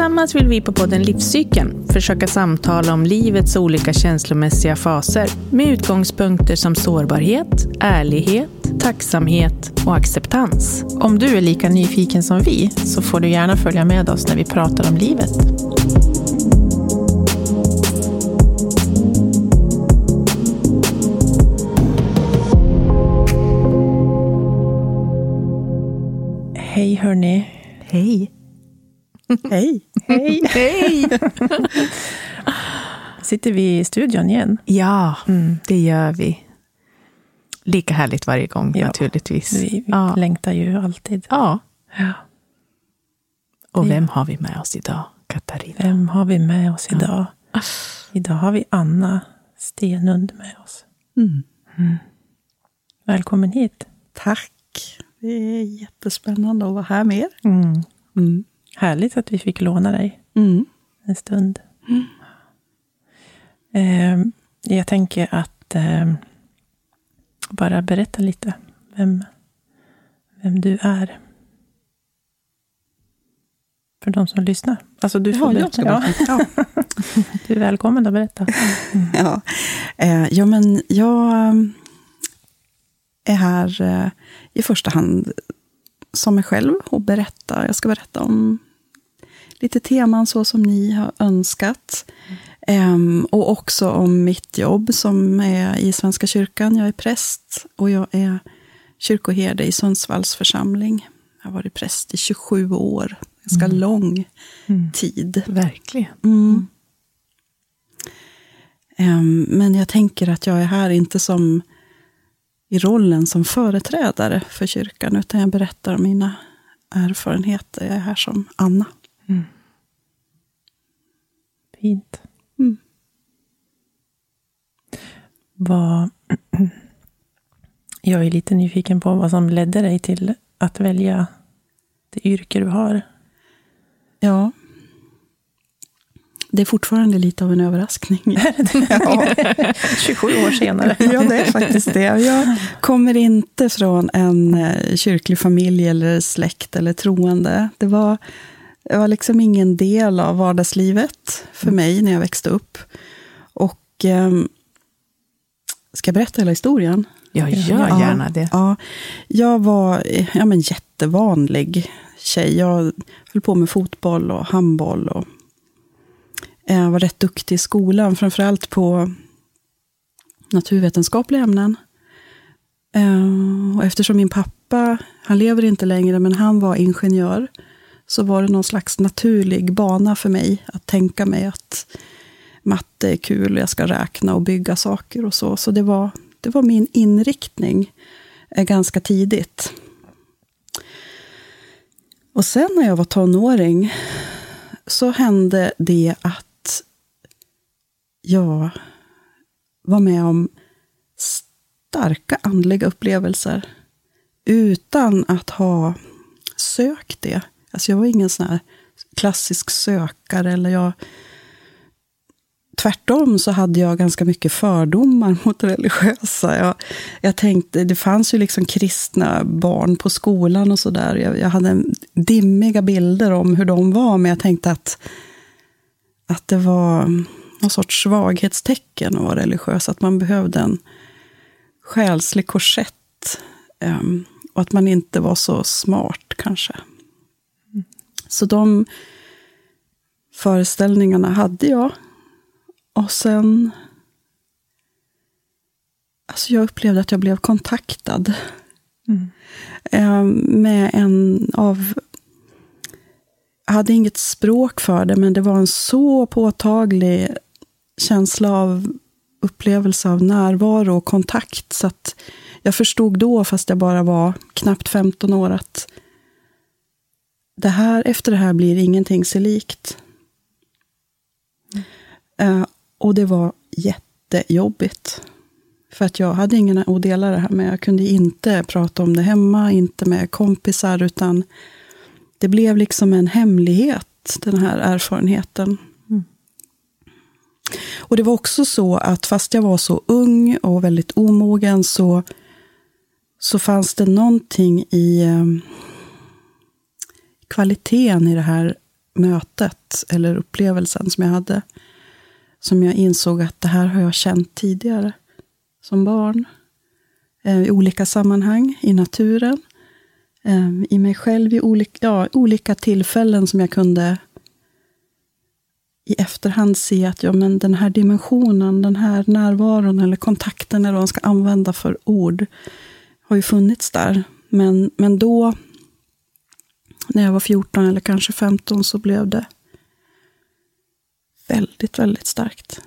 Tillsammans vill vi på podden Livscykeln försöka samtala om livets olika känslomässiga faser med utgångspunkter som sårbarhet, ärlighet, tacksamhet och acceptans. Om du är lika nyfiken som vi så får du gärna följa med oss när vi pratar om livet. Hej hörni. Hej! Hej. Hej. Hej! Sitter vi i studion igen? Ja, det gör vi. Lika härligt varje gång Ja, naturligtvis. Vi, vi ja. längtar ju alltid. ja. Ja. Och vem har vi med oss idag, Katarina? Vem har vi med oss idag? Idag har vi Anna Stenund med oss. Mm. Välkommen hit. Tack. Det är jättespännande att vara här med er. Mm. Mm. Härligt att vi fick låna dig Mm. en stund. Eh, jag tänker att eh, bara berätta lite vem, vem du är. För de som lyssnar. Alltså du får Ja, jag berätta. ska Ja. Du är välkommen att berätta. Ja. Eh, ja, men jag eh, är här eh, i första hand som mig själv och berätta. Jag ska berätta om lite teman så som ni har önskat. Ehm, och också om mitt jobb som är i Svenska kyrkan. Jag är präst och jag är kyrkoherde i Sundsvalls församling. Jag har varit präst i 27 år. Ganska lång tid. Verkligen. Mm. Ehm, Men jag tänker att jag är här inte som i rollen som företrädare för kyrkan, utan jag berättar om mina erfarenheter. Jag är här som Anna. Fint. Mm. Vad, jag är lite nyfiken på vad som ledde dig till att välja det yrke du har. Ja. Det är fortfarande lite av en överraskning. ja. 27 år senare. ja, det är faktiskt det. Jag kommer inte från en eh, kyrklig familj eller släkt eller troende. Det var, det var liksom ingen del av vardagslivet för mig när jag växte upp. Och ehm, Ska jag berätta hela historien? Jag gör Ja. gärna det. Ja, jag var ja, men jättevanlig tjej. Jag höll på med fotboll och handboll. Och jag var rätt duktig i skolan, framförallt på naturvetenskapliga ämnen. Eh, Och eftersom min pappa, han lever inte längre, men han var ingenjör, så var det någon slags naturlig bana för mig att tänka mig att matte är kul, jag ska räkna och bygga saker och så. Så det var, det var min inriktning eh, ganska tidigt. Och sen när jag var tonåring så hände det att jag var med om starka andliga upplevelser utan att ha sökt det. Alltså jag var ingen sån här klassisk sökare. Eller jag, tvärtom så hade jag ganska mycket fördomar mot religiösa. Jag, jag tänkte, det fanns ju liksom kristna barn på skolan och sådär. Jag, jag hade dimmiga bilder om hur de var, men jag tänkte att, att det var någon sorts svaghetstecken att vara religiös. Att man behövde en själslig korsett. Um, och att man inte var så smart kanske. Så de föreställningarna hade jag. Och sen... Alltså jag upplevde att jag blev kontaktad. Eh, med en av... Jag hade inget språk för det, men det var en så påtaglig känsla av upplevelse av närvaro och kontakt. Så att jag förstod då, fast jag bara var knappt 15 år, att det här, efter det här blir ingenting sig likt. Eh, och det var jättejobbigt. För att jag hade ingen att dela det här med. Jag kunde inte prata om det hemma, inte med kompisar, utan det blev liksom en hemlighet, den här erfarenheten. Och det var också så att fast jag var så ung och väldigt omogen så, så fanns det någonting i eh, kvaliteten i det här mötet eller upplevelsen som jag hade. Som jag insåg att det här har jag känt tidigare som barn. Eh, I olika sammanhang, i naturen. Eh, I mig själv, i olika, ja, olika tillfällen som jag kunde i efterhand se att ja, men den här dimensionen, den här närvaron eller kontakten, eller vad man ska använda för ord, har ju funnits där. Men, men då, när jag var 14 eller kanske 15, så blev det väldigt, väldigt starkt.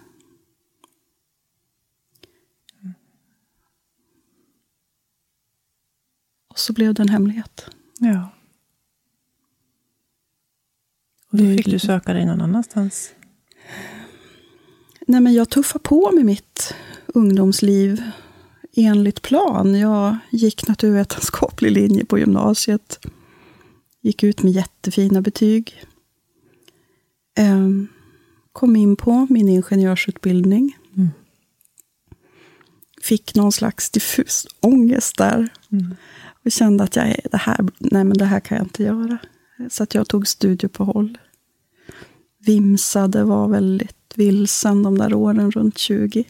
Och så blev det en hemlighet. Ja. Och då fick du söka dig någon annanstans? Nej, men jag tuffade på med mitt ungdomsliv enligt plan. Jag gick naturvetenskaplig linje på gymnasiet. Gick ut med jättefina betyg. Ehm, kom in på min ingenjörsutbildning. Mm. Fick någon slags diffus ångest där. Mm. Och kände att jag, det, här, nej, men det här kan jag inte göra. Så att jag tog studieuppehåll. Vimsade, var väldigt vilsen de där åren runt 20.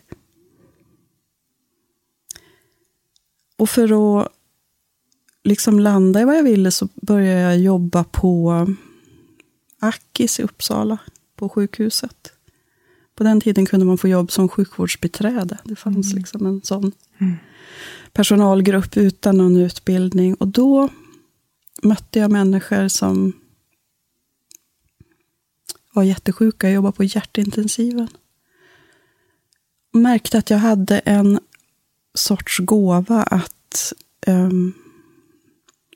Och för att liksom landa i vad jag ville så började jag jobba på Akis i Uppsala, på sjukhuset. På den tiden kunde man få jobb som sjukvårdsbiträde. Det fanns mm. liksom en sån mm. personalgrupp utan någon utbildning. Och då mötte jag människor som var jättesjuka. Jag jobbade på hjärtintensiven. Och märkte att jag hade en sorts gåva att, um,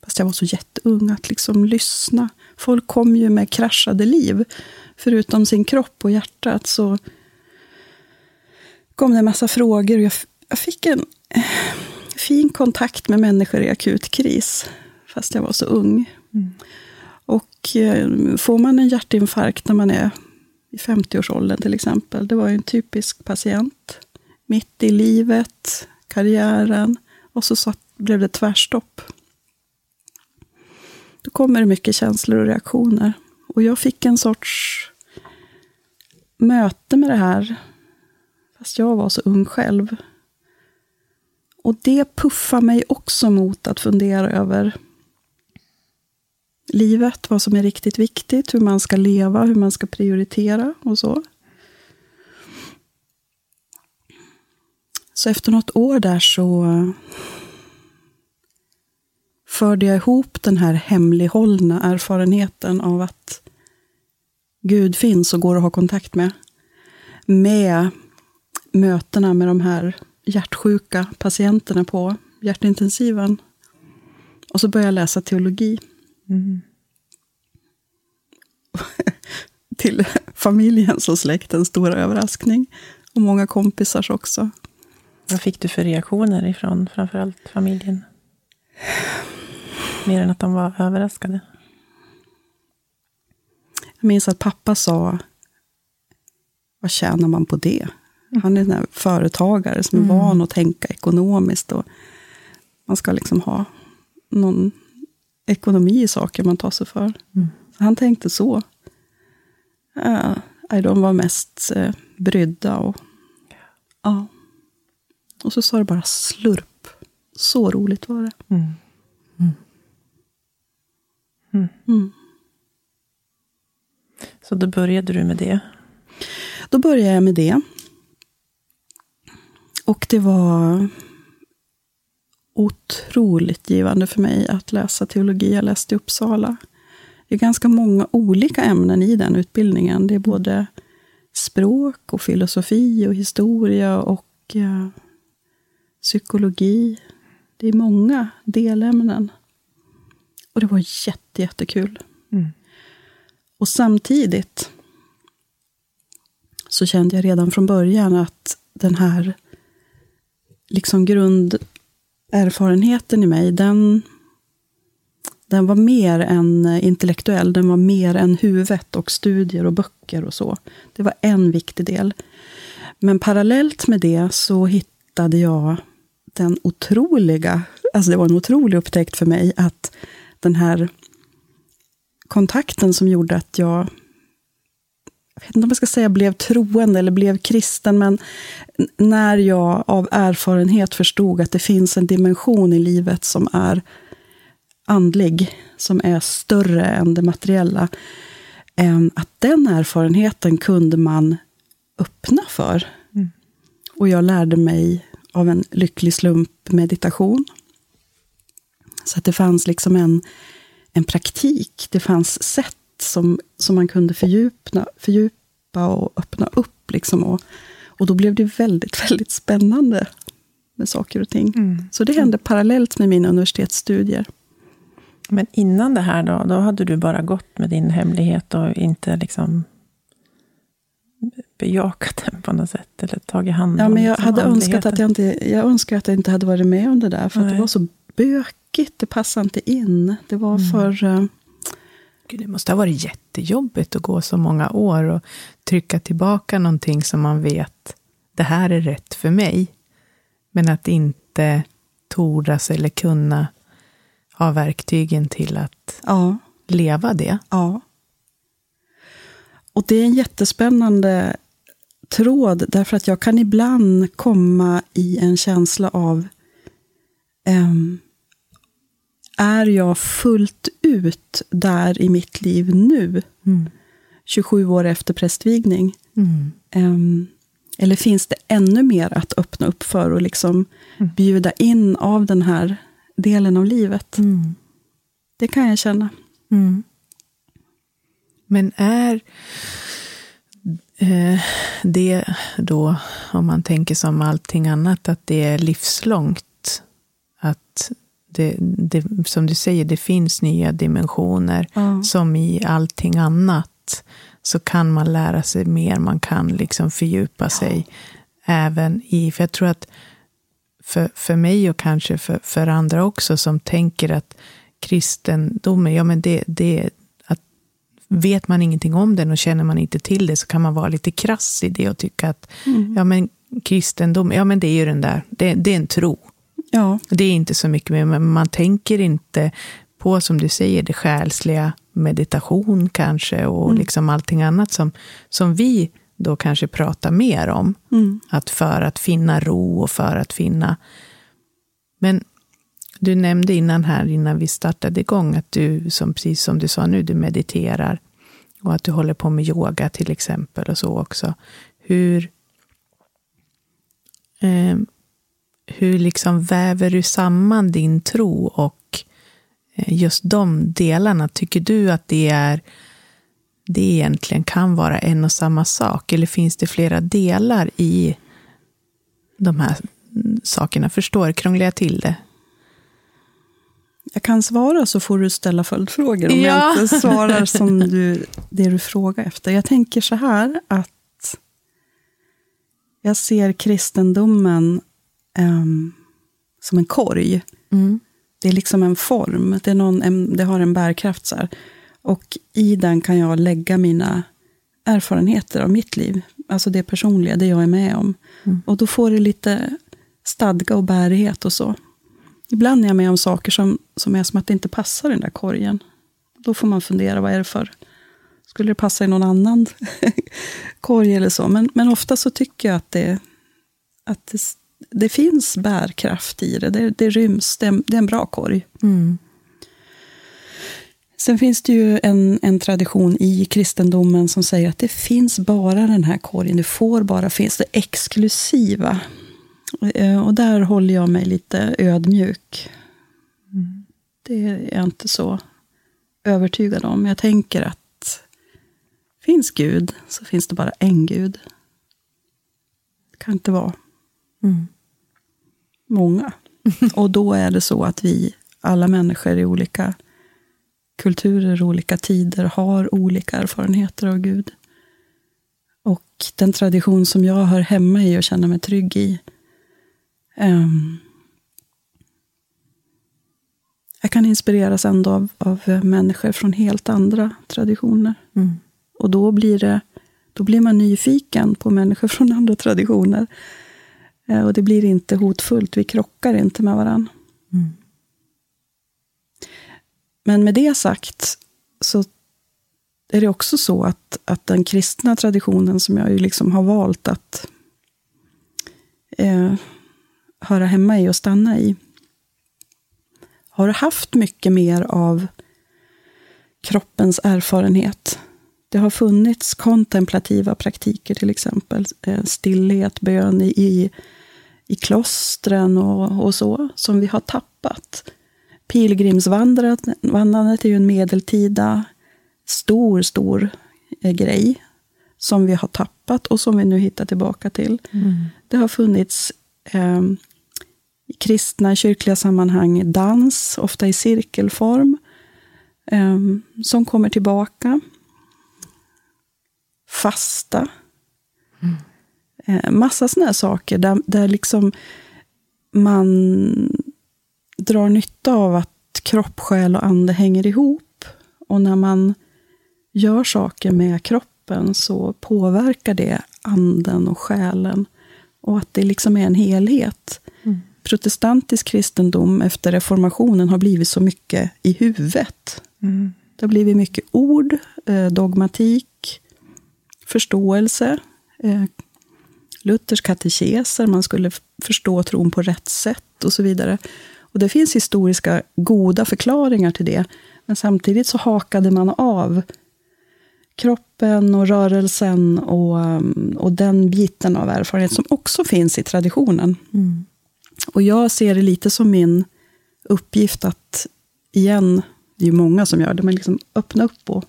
fast jag var så jätteung, att liksom lyssna. Folk kom ju med kraschade liv. Förutom sin kropp och hjärtat så kom det en massa frågor. Och jag, jag fick en fin kontakt med människor i akut kris, fast jag var så ung. Mm. Och eh, får man en hjärtinfarkt när man är i 50-årsåldern till exempel, det var ju en typisk patient. Mitt i livet, karriären, och så, så blev det tvärstopp. Då kommer det mycket känslor och reaktioner. Och jag fick en sorts möte med det här, fast jag var så ung själv. Och det puffar mig också mot att fundera över livet, vad som är riktigt viktigt, hur man ska leva, hur man ska prioritera och så. Så efter något år där så förde jag ihop den här hemlighållna erfarenheten av att Gud finns och går att ha kontakt med, med mötena med de här hjärtsjuka patienterna på hjärtintensiven. Och så började jag läsa teologi. Mm. Till familjens och släktens stora överraskning. Och många kompisars också. Vad fick du för reaktioner ifrån framförallt familjen? Mer än att de var överraskade? Jag minns att pappa sa, vad tjänar man på det? Han är en företagare som är mm. van att tänka ekonomiskt. Och man ska liksom ha någon ekonomi i saker man tar sig för. Mm. Så han tänkte så. Uh, de var mest uh, brydda. Och, uh. och så sa det bara slurp. Så roligt var det. Mm. Mm. Så då började du med det? Då började jag med det. Och det var otroligt givande för mig att läsa teologi. Jag läste i Uppsala. Det är ganska många olika ämnen i den utbildningen. Det är både språk och filosofi och historia och ja, psykologi. Det är många delämnen. Och det var jätte, jättekul. Mm. Och samtidigt så kände jag redan från början att den här liksom grunderfarenheten i mig, den, den var mer än intellektuell. Den var mer än huvudet och studier och böcker och så. Det var en viktig del. Men parallellt med det så hittade jag den otroliga, alltså det var en otrolig upptäckt för mig, att den här kontakten som gjorde att jag jag vet inte om jag ska säga blev troende eller blev kristen, men när jag av erfarenhet förstod att det finns en dimension i livet som är andlig, som är större än det materiella, att den erfarenheten kunde man öppna för. Mm. Och jag lärde mig av en lycklig slump meditation. Så att det fanns liksom en, en praktik, det fanns sätt som, som man kunde fördjupa, fördjupa och öppna upp. Liksom och, och då blev det väldigt, väldigt spännande med saker och ting. Mm. Så det hände parallellt med mina universitetsstudier. Men innan det här då, då hade du bara gått med din hemlighet och inte liksom bejakat den på något sätt, eller tagit hand om Ja, men jag hade önskat att jag inte, jag önskar att jag inte hade varit med om det där, för det var så bökigt, det passade inte in. Det var mm. för... Uh... Gud, det måste ha varit jättejobbigt att gå så många år och trycka tillbaka någonting som man vet, det här är rätt för mig. Men att inte tordas eller kunna ha verktygen till att ja. leva det. Ja. Och det är en jättespännande tråd, därför att jag kan ibland komma i en känsla av um, Är jag fullt ut där i mitt liv nu? Mm. 27 år efter prästvigning. Mm. Um, eller finns det ännu mer att öppna upp för och liksom mm. bjuda in av den här delen av livet? Mm. Det kan jag känna. Mm. Men är eh, det då, om man tänker som allting annat, att det är livslångt? Att det, det, som du säger, det finns nya dimensioner. Mm. Som i allting annat så kan man lära sig mer, man kan liksom fördjupa ja. sig. Även i, för jag tror att för, för mig och kanske för, för andra också som tänker att kristendomen, ja men det, det, vet man ingenting om den och känner man inte till det så kan man vara lite krass i det och tycka att mm. ja, men kristendom, ja men det är ju den där, det, det är en tro. Ja. Det är inte så mycket mer, men man tänker inte på, som du säger, det själsliga, meditation kanske och mm. liksom allting annat som, som vi då kanske pratar mer om. Mm. Att för att finna ro och för att finna... Men du nämnde innan här, innan vi startade igång, att du, som, precis som du sa nu, du mediterar. Och att du håller på med yoga till exempel och så också. Hur, eh, hur liksom väver du samman din tro och eh, just de delarna? Tycker du att det är det egentligen kan vara en och samma sak? Eller finns det flera delar i de här sakerna? Förstår, krånglar jag till det? Jag kan svara så får du ställa följdfrågor om ja. jag inte svarar som du, det du frågar efter. Jag tänker så här att jag ser kristendomen um, som en korg. Mm. Det är liksom en form, det, någon, en, det har en bärkraft. Så här. Och i den kan jag lägga mina erfarenheter av mitt liv. Alltså det personliga, det jag är med om. Mm. Och då får det lite stadga och bärighet och så. Ibland är jag med om saker som, som är som att det inte passar i den där korgen. Då får man fundera, vad är det för... Skulle det passa i någon annan korg eller så? Men, men ofta så tycker jag att det, att det, det finns bärkraft i det. Det, det ryms, det, det är en bra korg. Mm. Sen finns det ju en, en tradition i kristendomen som säger att det finns bara den här korgen. Det får bara finnas det exklusiva. Eh, och där håller jag mig lite ödmjuk. Mm. Det är jag inte så övertygad om. Jag tänker att finns Gud, så finns det bara en Gud. Det kan inte vara mm. Många. Och då är det så att vi, alla människor i olika kulturer, olika tider, har olika erfarenheter av Gud. Och den tradition som jag hör hemma i och känner mig trygg i, Um, jag kan inspireras ändå av, av människor från helt andra traditioner. Mm. Och då blir, det, då blir man nyfiken på människor från andra traditioner. Uh, och det blir inte hotfullt, vi krockar inte med varandra. Mm. Men med det sagt, så är det också så att, att den kristna traditionen som jag ju liksom har valt att eh, höra hemma i och stanna i, har haft mycket mer av kroppens erfarenhet. Det har funnits kontemplativa praktiker, till exempel eh, stillhet, bön i, i, klostren och, och så, som vi har tappat. Pilgrimsvandrandet är ju en medeltida stor, stor eh, grej som vi har tappat och som vi nu hittar tillbaka till. Mm. Det har funnits eh, i kristna kyrkliga sammanhang dans, ofta i cirkelform, eh, som kommer tillbaka. Fasta. Mm. Eh, massa sådana saker där, där liksom man drar nytta av att kropp, själ och ande hänger ihop. Och när man gör saker med kroppen så påverkar det anden och själen. Och att det liksom är en helhet. Mm. Protestantisk kristendom efter reformationen har blivit så mycket i huvudet. Mm. Det har blivit mycket ord, eh, dogmatik, förståelse. Luthers katekeser, man skulle förstå tron på rätt sätt och så vidare. Och Det finns historiska goda förklaringar till det. Men samtidigt så hakade man av kroppen och rörelsen och, um, och den biten av erfarenhet som också finns i traditionen. Mm. Och jag ser det lite som min uppgift att, igen, det är ju många som gör det, men liksom öppna upp och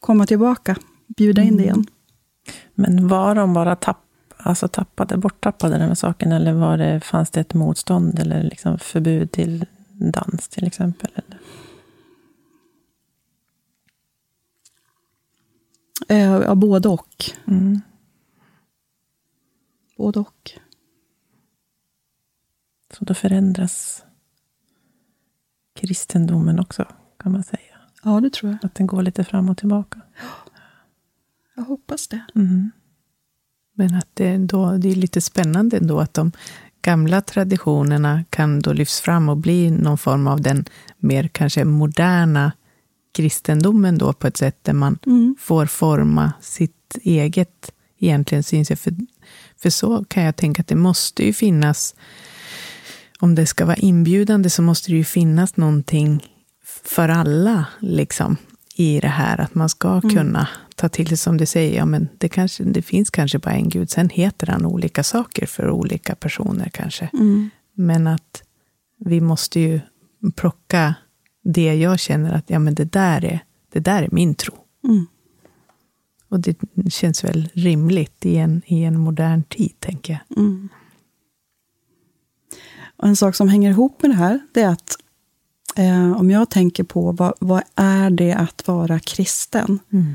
komma tillbaka, bjuda in mm. det igen. Men var de bara tapp, alltså tappade, borttappade den här saken, eller var det, fanns det ett motstånd eller liksom förbud till dans till exempel? Eller? Eh, ja, både och. Mm. Både och. Så då förändras kristendomen också, kan man säga. Ja, det tror jag. Att den går lite fram och tillbaka. Jag hoppas det. Mm. Men att det, då, det är lite spännande ändå att de gamla traditionerna kan då lyfts fram och bli någon form av den mer kanske moderna kristendomen då på ett sätt där man mm. får forma sitt eget egentligen synsätt. För, för så kan jag tänka att det måste ju finnas, om det ska vara inbjudande så måste det ju finnas någonting för alla liksom, i det här. Att man ska mm. kunna ta till sig, som du säger, ja, men det, kanske, det finns kanske bara en gud. Sen heter han olika saker för olika personer kanske. Mm. Men att vi måste ju plocka det jag känner att ja, men det, där är, det där är min tro. Mm. Och det känns väl rimligt i en, i en modern tid, tänker jag. Mm. Och en sak som hänger ihop med det här, det är att eh, om jag tänker på vad, vad är det att vara kristen? Mm.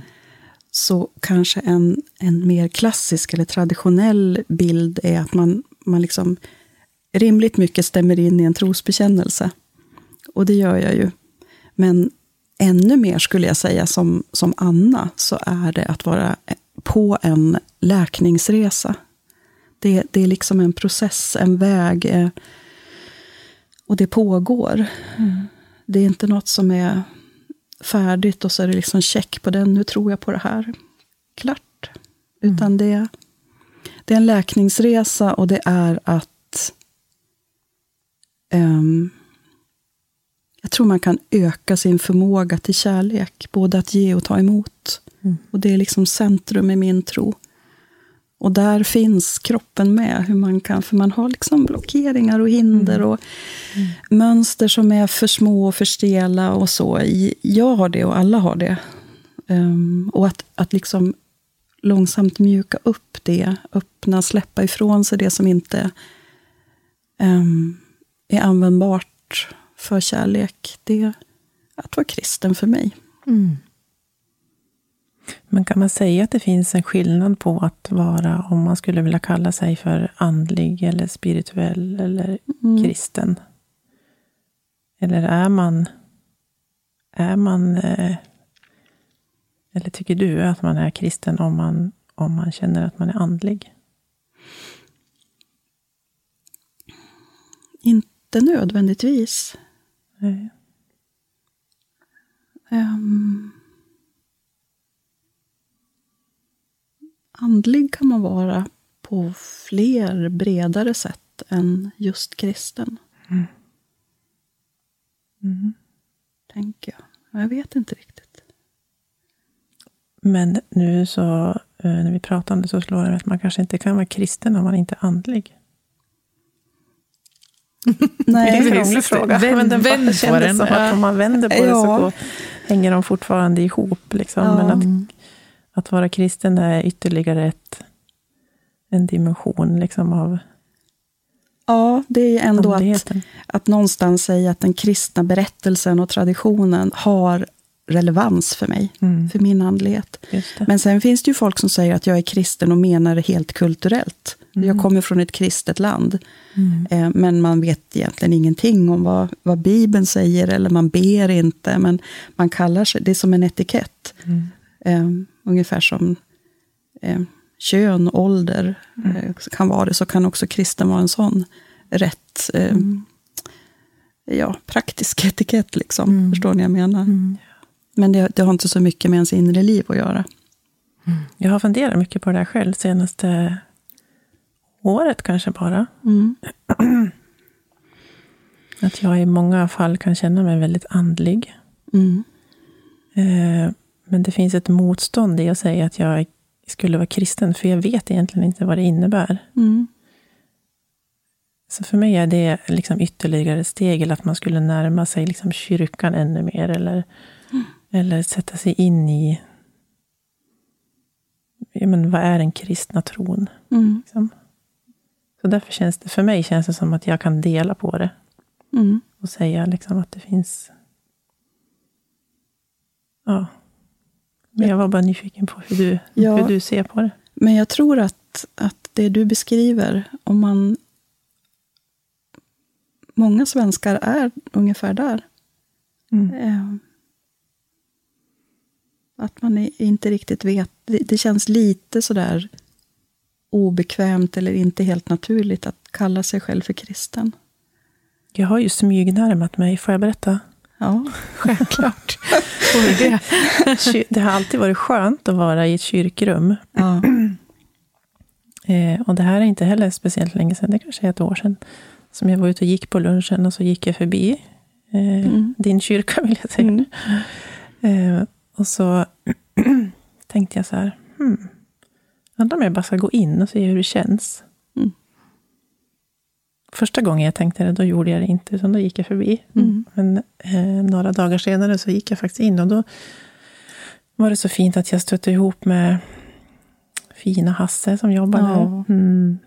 Så kanske en, en mer klassisk eller traditionell bild är att man, man liksom rimligt mycket stämmer in i en trosbekännelse. Och det gör jag ju. Men ännu mer skulle jag säga som, som Anna, så är det att vara på en läkningsresa. Det, det är liksom en process, en väg. Och det pågår. Mm. Det är inte något som är färdigt och så är det liksom check på den, nu tror jag på det här. Klart. Mm. Utan det, det är en läkningsresa och det är att um, jag tror man kan öka sin förmåga till kärlek, både att ge och ta emot. Mm. Och Det är liksom centrum i min tro. Och där finns kroppen med, hur man kan, för man har liksom blockeringar och hinder mm. och mm. mönster som är för små och för stela och så. Jag har det och alla har det. Um, och att, att liksom långsamt mjuka upp det, öppna, släppa ifrån sig det som inte um, är användbart för kärlek, det är att vara kristen för mig. Mm. Men kan man säga att det finns en skillnad på att vara, om man skulle vilja kalla sig för andlig eller spirituell eller mm. kristen? Eller är man, är man, eh, eller tycker du att man är kristen om man, om man känner att man är andlig? Inte nödvändigtvis. Um, andlig kan man vara på fler bredare sätt än just kristen. Mm. Mm. Tänker jag. Jag vet inte riktigt. Men nu så, eh, när vi pratar om det, så slår det att man kanske inte kan vara kristen om man inte är andlig. Nej, det är en krånglig fråga. Men den vänd på den. Som att om man vänder på ja. det så går, hänger de fortfarande ihop. Liksom. Ja. Men att, att vara kristen är ytterligare ett, en dimension liksom, av Ja, det är ändå att, att någonstans säga att den kristna berättelsen och traditionen har relevans för mig, mm. för min andlighet. Men sen finns det ju folk som säger att jag är kristen och menar det helt kulturellt. Mm. Jag kommer från ett kristet land. Mm. Eh, men man vet egentligen ingenting om vad, vad Bibeln säger, eller man ber inte. Men man kallar sig, det är som en etikett. Eh, ungefär som eh, kön, ålder mm. eh, kan vara det, så kan också kristen vara en sån rätt eh, mm. ja, praktisk etikett. Liksom. Mm. Förstår ni vad jag menar? Mm. Men det, det, har inte så mycket med ens inre liv att göra. Mm. Jag har funderat mycket på det här själv senaste året kanske bara. Mm. Att jag i många fall kan känna mig väldigt andlig. Eh, men det finns ett motstånd i att säga att jag skulle vara kristen, för jag vet egentligen inte vad det innebär. Mm. Så för mig är det liksom ytterligare steg, eller att man skulle närma sig liksom kyrkan ännu mer, eller, mm. eller sätta sig in i ja, men vad är den kristna tron. Mm. Liksom. Så därför känns det, för mig känns det som att jag kan dela på det. Mm. Och säga liksom att det finns... Ja. Men jag var bara nyfiken på hur du, ja. hur du ser på det. Men jag tror att, att det du beskriver, om man... Många svenskar är ungefär där. Mm. Eh, att man inte riktigt vet. Det, det känns lite sådär obekvämt eller inte helt naturligt att kalla sig själv för kristen. Jag har ju smygnärmat mig, får jag berätta? Ja, självklart. det. det har alltid varit skönt att vara i ett kyrkrum. Ja. Eh, och det här är inte heller speciellt länge sedan, det kanske är ett år sedan, som jag var ute och gick på lunchen och så gick jag förbi eh, mm. din kyrka, vill jag säga. Mm. Eh, och så tänkte jag så här, hmm, undrar om jag bara ska gå in och se hur det känns. Mm. Första gången jag tänkte det, då gjorde jag det inte, utan då gick jag förbi. Mm. Men eh, några dagar senare så gick jag faktiskt in och då var det så fint att jag stötte ihop med fina Hasse som jobbar ja. där. Mm.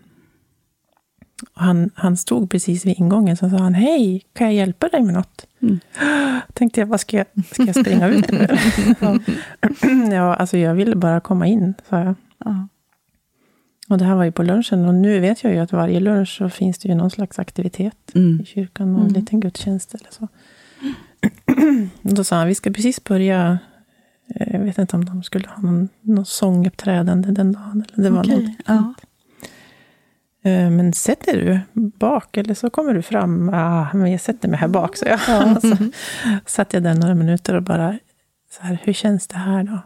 Och han, han stod precis vid ingången, så sa han, hej, kan jag hjälpa dig med något? Mm. Tänkte jag, vad ska jag, ska jag springa ut ja, alltså jag ville bara komma in, sa jag. Ja. Och det här var ju på lunchen och nu vet jag ju att varje lunch så finns det ju någon slags aktivitet mm. i kyrkan, någon mm. liten gudstjänst eller så. Då sa han, vi ska precis börja, eh, jag vet inte om de skulle ha någon, någon sånguppträdande den dagen. Eller det var okay. något ja. Eh, men sätter du bak eller så kommer du fram? Ah, men jag sätter mig här bak, så jag. Ja. så satt jag där några minuter och bara, så här, hur känns det här då?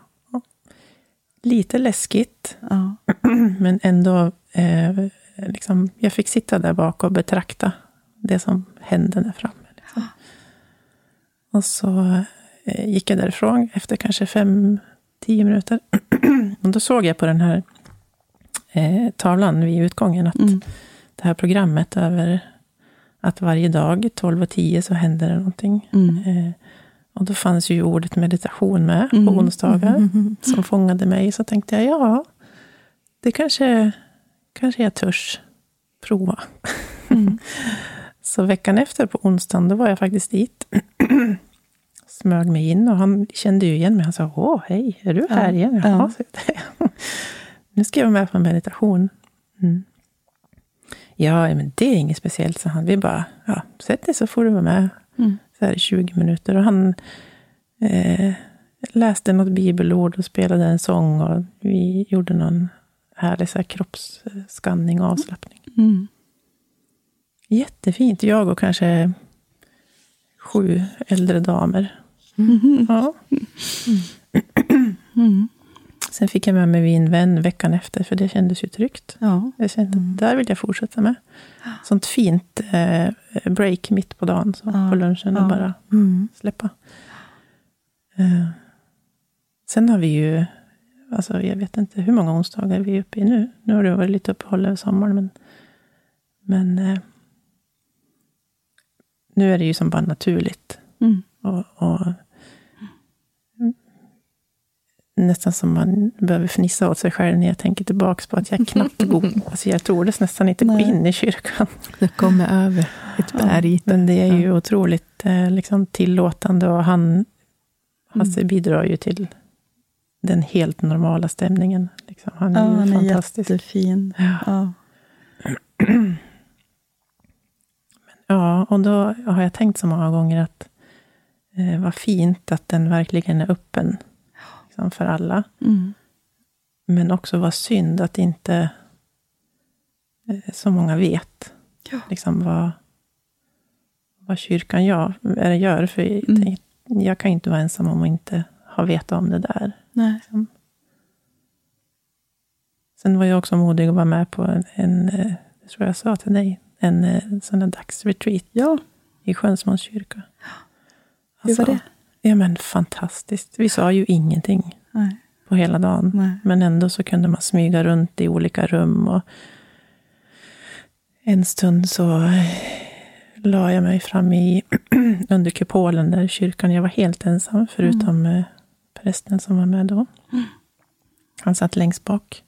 Lite läskigt, ja. men ändå... Eh, liksom, jag fick sitta där bak och betrakta det som hände där framme. Liksom. Och så eh, gick jag därifrån efter kanske fem, tio minuter. och då såg jag på den här eh, tavlan vid utgången att mm. det här programmet över att varje dag, 12 och 10, så händer det någonting. Mm. Och då fanns ju ordet meditation med på mm. onsdagar, mm, mm, som fångade mig. Så tänkte jag, ja, det kanske, kanske jag törs prova. Mm. så veckan efter, på onsdagen, då var jag faktiskt dit. Smög mig in och han kände ju igen mig. Han sa, åh, hej, är du här ja. igen? Ja. ja. nu ska jag vara med på en meditation. Mm. Ja, men det är inget speciellt, sa han. Vi bara, ja, sätt dig så får du vara med. Mm så här 20 minuter. Och han eh, läste något bibelord och spelade en sång. Och vi gjorde någon härlig så här kroppsskanning och avslappning. Mm. Jättefint. Jag och kanske sju äldre damer. Mm. Ja. Mm. Sen fick jag med mig en vän veckan efter, för det kändes ju tryggt. Ja. Jag kände att där vill jag fortsätta med. Sånt fint eh, break mitt på dagen, så Ja. på lunchen, och Ja. bara Mm. släppa. Eh, sen har vi ju, alltså jag vet inte hur många onsdagar vi är uppe i nu. Nu har det varit lite uppehåll över sommaren, men, men eh, nu är det ju som bara naturligt. Mm. Och, och nästan som man behöver fnissa åt sig själv när jag tänker tillbaka på att jag knappt går, alltså jag tordes nästan inte gå Nej. in i kyrkan. Det kommer över ett berg. Men det är ju otroligt eh, liksom, tillåtande och han, Hasse Mm. bidrar ju till den helt normala stämningen. Liksom. Han är Ja, ju han är fantastisk. jättefin. Ja. Ja. ja, och då har jag tänkt så många gånger att eh, vad fint att den verkligen är öppen liksom, för alla. Mm. Men också vad synd att inte eh, så många vet Ja. liksom, vad, vad kyrkan gör, eller gör. För jag, Mm. jag kan ju inte vara ensam om att inte ha vetat om det där. Nej. Sen var jag också modig att vara med på en, en eh, det tror jag sa till dig, en eh, sån där dagsretreat Ja, i Sjönsmåns kyrka. hur var det? Ja, men fantastiskt. Vi sa ju ingenting Nej. på hela dagen. Nej. Men ändå så kunde man smyga runt i olika rum. Och en stund så eh, la jag mig fram i, under kupolen där i kyrkan. Jag var helt ensam, förutom eh, prästen som var med då. Han satt längst bak.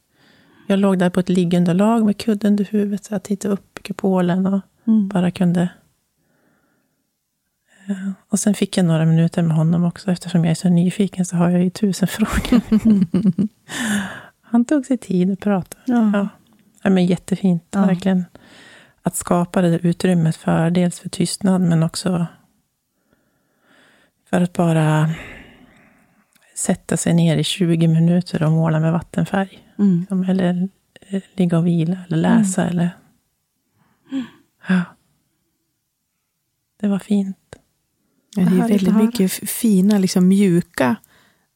Jag låg där på ett liggunderlag med kudden under huvudet, så jag tittade upp i kupolen och Mm. bara kunde... Eh, Och sen fick jag några minuter med honom också. Eftersom jag är så nyfiken så har jag ju tusen frågor. Han tog sig tid att prata. Ja. Ja. Ja, men jättefint, Ja. verkligen. Att skapa det där utrymmet för dels för tystnad, men också för att bara sätta sig ner i 20 minuter och måla med vattenfärg. Mm. Liksom, Eller eh, ligga och vila, eller läsa. Eller... Ja. Det var fint. Ja, det är väldigt mycket fina, liksom mjuka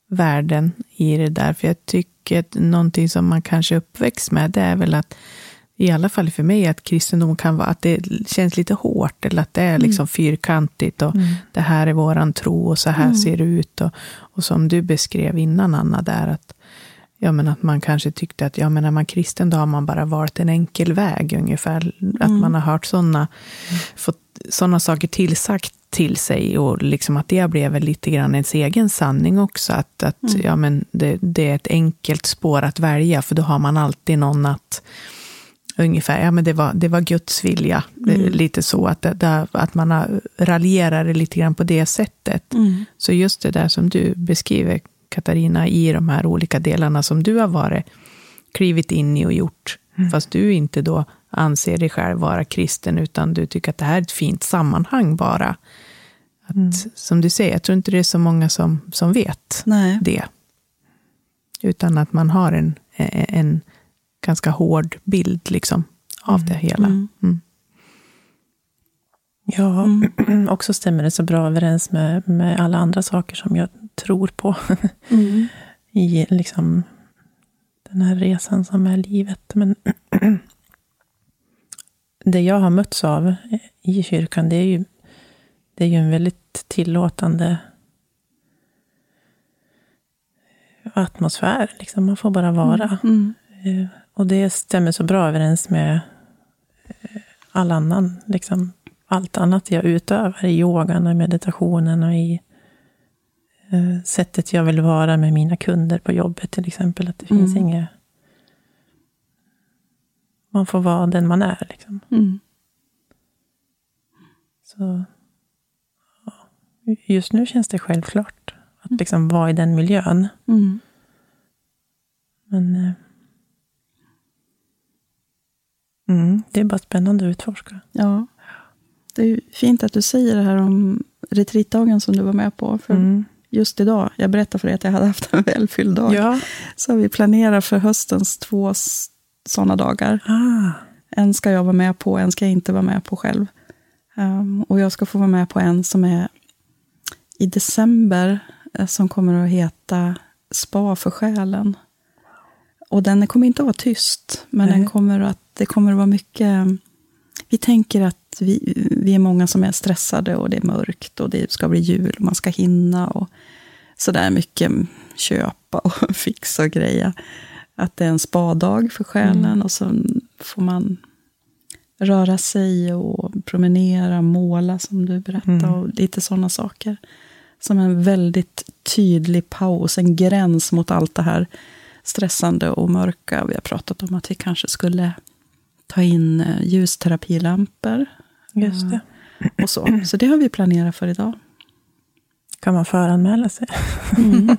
värden i det där. För jag tycker att någonting som man kanske uppväxt med, det är väl att, i alla fall för mig, att kristendom kan vara att det känns lite hårt, eller att det är liksom fyrkantigt, och det här är våran tro, och så här ser det ut. Och, och som du beskrev innan, Anna, där att Ja, men att man kanske tyckte att ja, men när man är kristen då har man bara valt en enkel väg ungefär. Att man har hört sådana, fått sådana saker tillsagt till sig och liksom att det blev väl lite grann ens egen sanning också. Att, att ja, men det, det är ett enkelt spår att välja för då har man alltid någon att ungefär, ja men det var, det var Guds vilja. Det är Lite så att, att man raljerar lite grann på det sättet. Mm. Så just det där som du beskriver, Katarina, i de här olika delarna som du har varit, klivit in i och gjort, fast du inte då anser dig själv vara kristen, utan du tycker att det här är ett fint sammanhang bara. Att, Som du säger, jag tror inte det är så många som, som vet Nej. det. Utan att man har en, en ganska hård bild liksom, av det hela. Mm. Mm. Ja, också stämmer det så bra överens med, med alla andra saker som jag tror på Mm. i liksom den här resan som är livet. Men det jag har mötts av i kyrkan, det är ju, det är ju en väldigt tillåtande atmosfär. Liksom. Man får bara vara. Mm. Eh, Och det stämmer så bra överens med eh, all annan, liksom, allt annat jag utövar i yogan och i meditationen och i sättet jag vill vara med mina kunder på jobbet till exempel. Att det finns Mm. inget... Man får vara den man är. Liksom. Mm. Så. Just nu känns det självklart att liksom vara i den miljön. Mm. Men eh, mm, det är bara spännande att utforska. Ja. Det är fint att du säger det här om retreatdagen som du var med på. För Mm. Just idag, jag berättade för dig att jag hade haft en välfylld dag. Ja. Så vi planerar för höstens två sådana dagar. Ah. En ska jag vara med på, en ska jag inte vara med på själv. Ehm, och jag ska få vara med på en som är i december, eh, som kommer att heta Spa för själen. och den kommer inte att vara tyst, men den kommer att, det kommer att vara mycket... Vi tänker att vi, vi är många som är stressade och det är mörkt och det ska bli jul och man ska hinna. och Sådär mycket köpa och fixa och greja. Att det är en spadag för själen mm. och så får man röra sig och promenera, måla som du berättade mm. och lite sådana saker. Som en väldigt tydlig paus, en gräns mot allt det här stressande och mörka. Vi har pratat om att vi kanske skulle ta in eh, ljusterapilampor. Just det. Och så. så det har vi planerat för idag. Kan man föranmäla sig? Mm.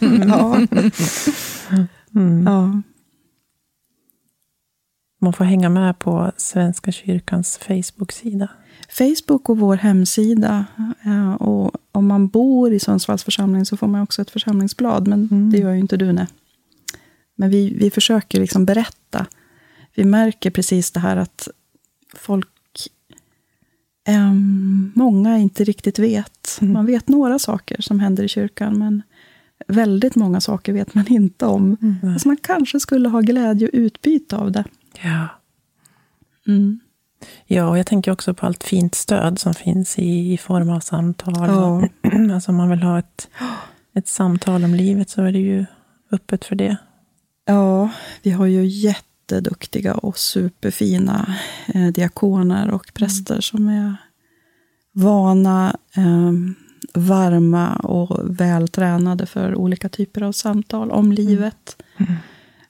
ja. Mm. ja. Man får hänga med på Svenska kyrkans Facebook-sida. Facebook och vår hemsida. Och om man bor i Sundsvalls församling så får man också ett församlingsblad, men mm. det gör ju inte du. Nej. Men vi, vi försöker liksom berätta. Vi märker precis det här att folk, eh, många inte riktigt vet. Mm. Man vet några saker som händer i kyrkan, men väldigt många saker vet man inte om. Mm. Alltså man kanske skulle ha glädje och utbyte av det. Ja. Mm. Ja, och jag tänker också på allt fint stöd som finns i, i form av samtal. Ja. alltså om man vill ha ett, ett samtal om livet så är det ju öppet för det. Ja, vi har ju jätteduktiga och superfina eh, diakoner och präster mm. som är vana, eh, varma och vältränade för olika typer av samtal om mm. livet. Mm.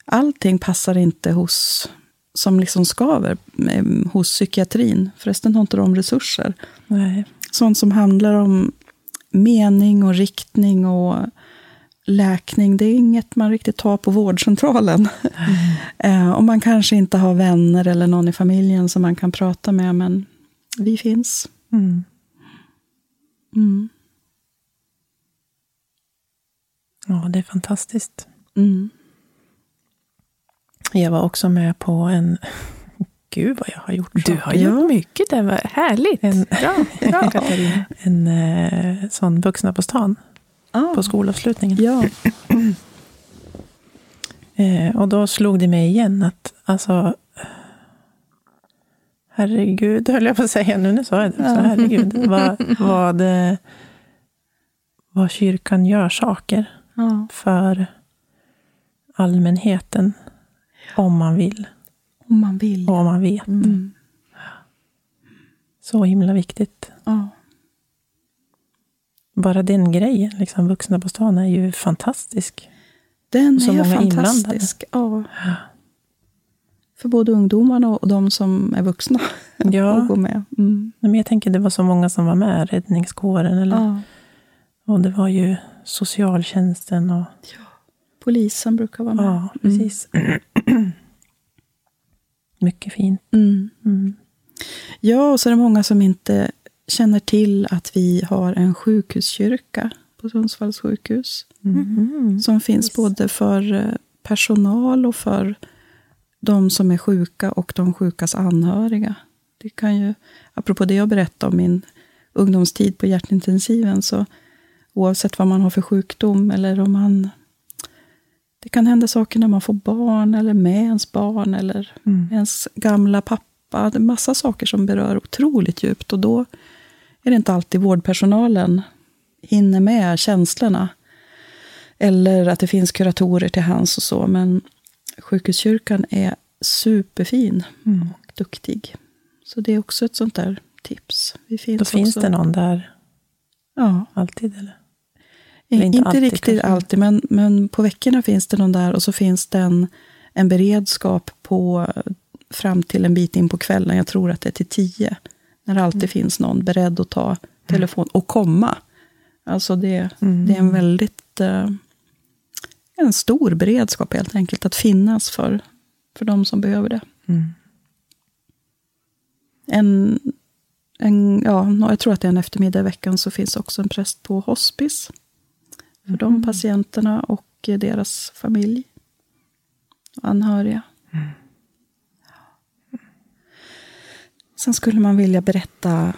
Allting passar inte hos som liksom skaver eh, hos psykiatrin. Förresten har inte de resurser. Nej. Sånt som handlar om mening och riktning och läkning, det är inget man riktigt tar på vårdcentralen. Mm. och man kanske inte har vänner eller någon i familjen som man kan prata med, men vi finns. Mm. Mm. Ja, det är fantastiskt. Mm. Jag var också med på en... Gud vad jag har gjort Du har gjort mycket, det var härligt. En, bra. Katarina. En eh, sån vuxna på stan ah. på skolavslutningen. Ja. eh, och då slog det mig igen att alltså, herregud, höll jag på att säga nu, nu sa jag det. Så herregud, vad, vad, vad kyrkan gör saker ja. för allmänheten. Om man vill. Om man vill. Och om man vet. Mm. Så himla viktigt. Ja bara den grejen, liksom, vuxna på stan, är ju fantastisk. Den så är många fantastisk. Ja. För både ungdomarna och de som är vuxna ja. att gå med. Mm. Men jag tänker det var så många som var med, räddningskåren. Eller, ja. Och det var ju socialtjänsten. Och, ja. Polisen brukar vara med. Ja, precis. Mm. Mycket fint. Mm. Mm. Ja, och så är det många som inte känner till att vi har en sjukhuskyrka på Sundsvalls sjukhus. Mm. Som finns yes. både för eh, personal och för de som är sjuka och de sjukas anhöriga. Det kan ju, apropå det jag berättade om min ungdomstid på hjärtintensiven, så oavsett vad man har för sjukdom eller om man... Det kan hända saker när man får barn, eller med ens barn, eller mm. ens gamla pappa. Det är massa saker som berör otroligt djupt. Och då är det inte alltid vårdpersonalen hinner med känslorna. Eller att det finns kuratorer till hands och så. Men sjukhuskyrkan är superfin mm. och duktig. Så det är också ett sånt där tips. Vi finns Då finns det någon där ja. alltid? Eller? eller inte, inte alltid, riktigt kanske. alltid, men, men på veckorna finns det någon där. Och så finns det en, en beredskap på, fram till en bit in på kvällen. Jag tror att det är till tio. När det alltid mm. finns någon beredd att ta telefon och komma. Alltså det, mm. det är en väldigt eh, en stor beredskap helt enkelt att finnas för, för de som behöver det. Mm. En, en, ja, jag tror att det är en eftermiddag i veckan så finns också en präst på hospice. För de mm. patienterna och deras familj. Och anhöriga. Mm. Sen skulle man vilja berätta,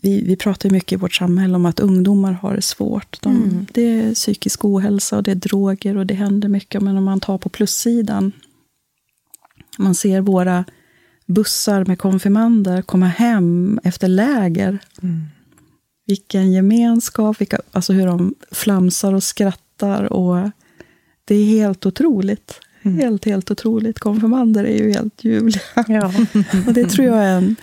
vi, vi pratar mycket i vårt samhälle om att ungdomar har det svårt. De, mm. Det är psykisk ohälsa och det är droger och det händer mycket. Men om man tar på plussidan, man ser våra bussar med konfirmander komma hem efter läger. Mm. Vilken gemenskap, vilka, alltså hur de flamsar och skrattar. och Det är helt otroligt. Mm. Helt, helt otroligt. Konfirmander är ju helt ljuvliga. Ja. och det tror jag är en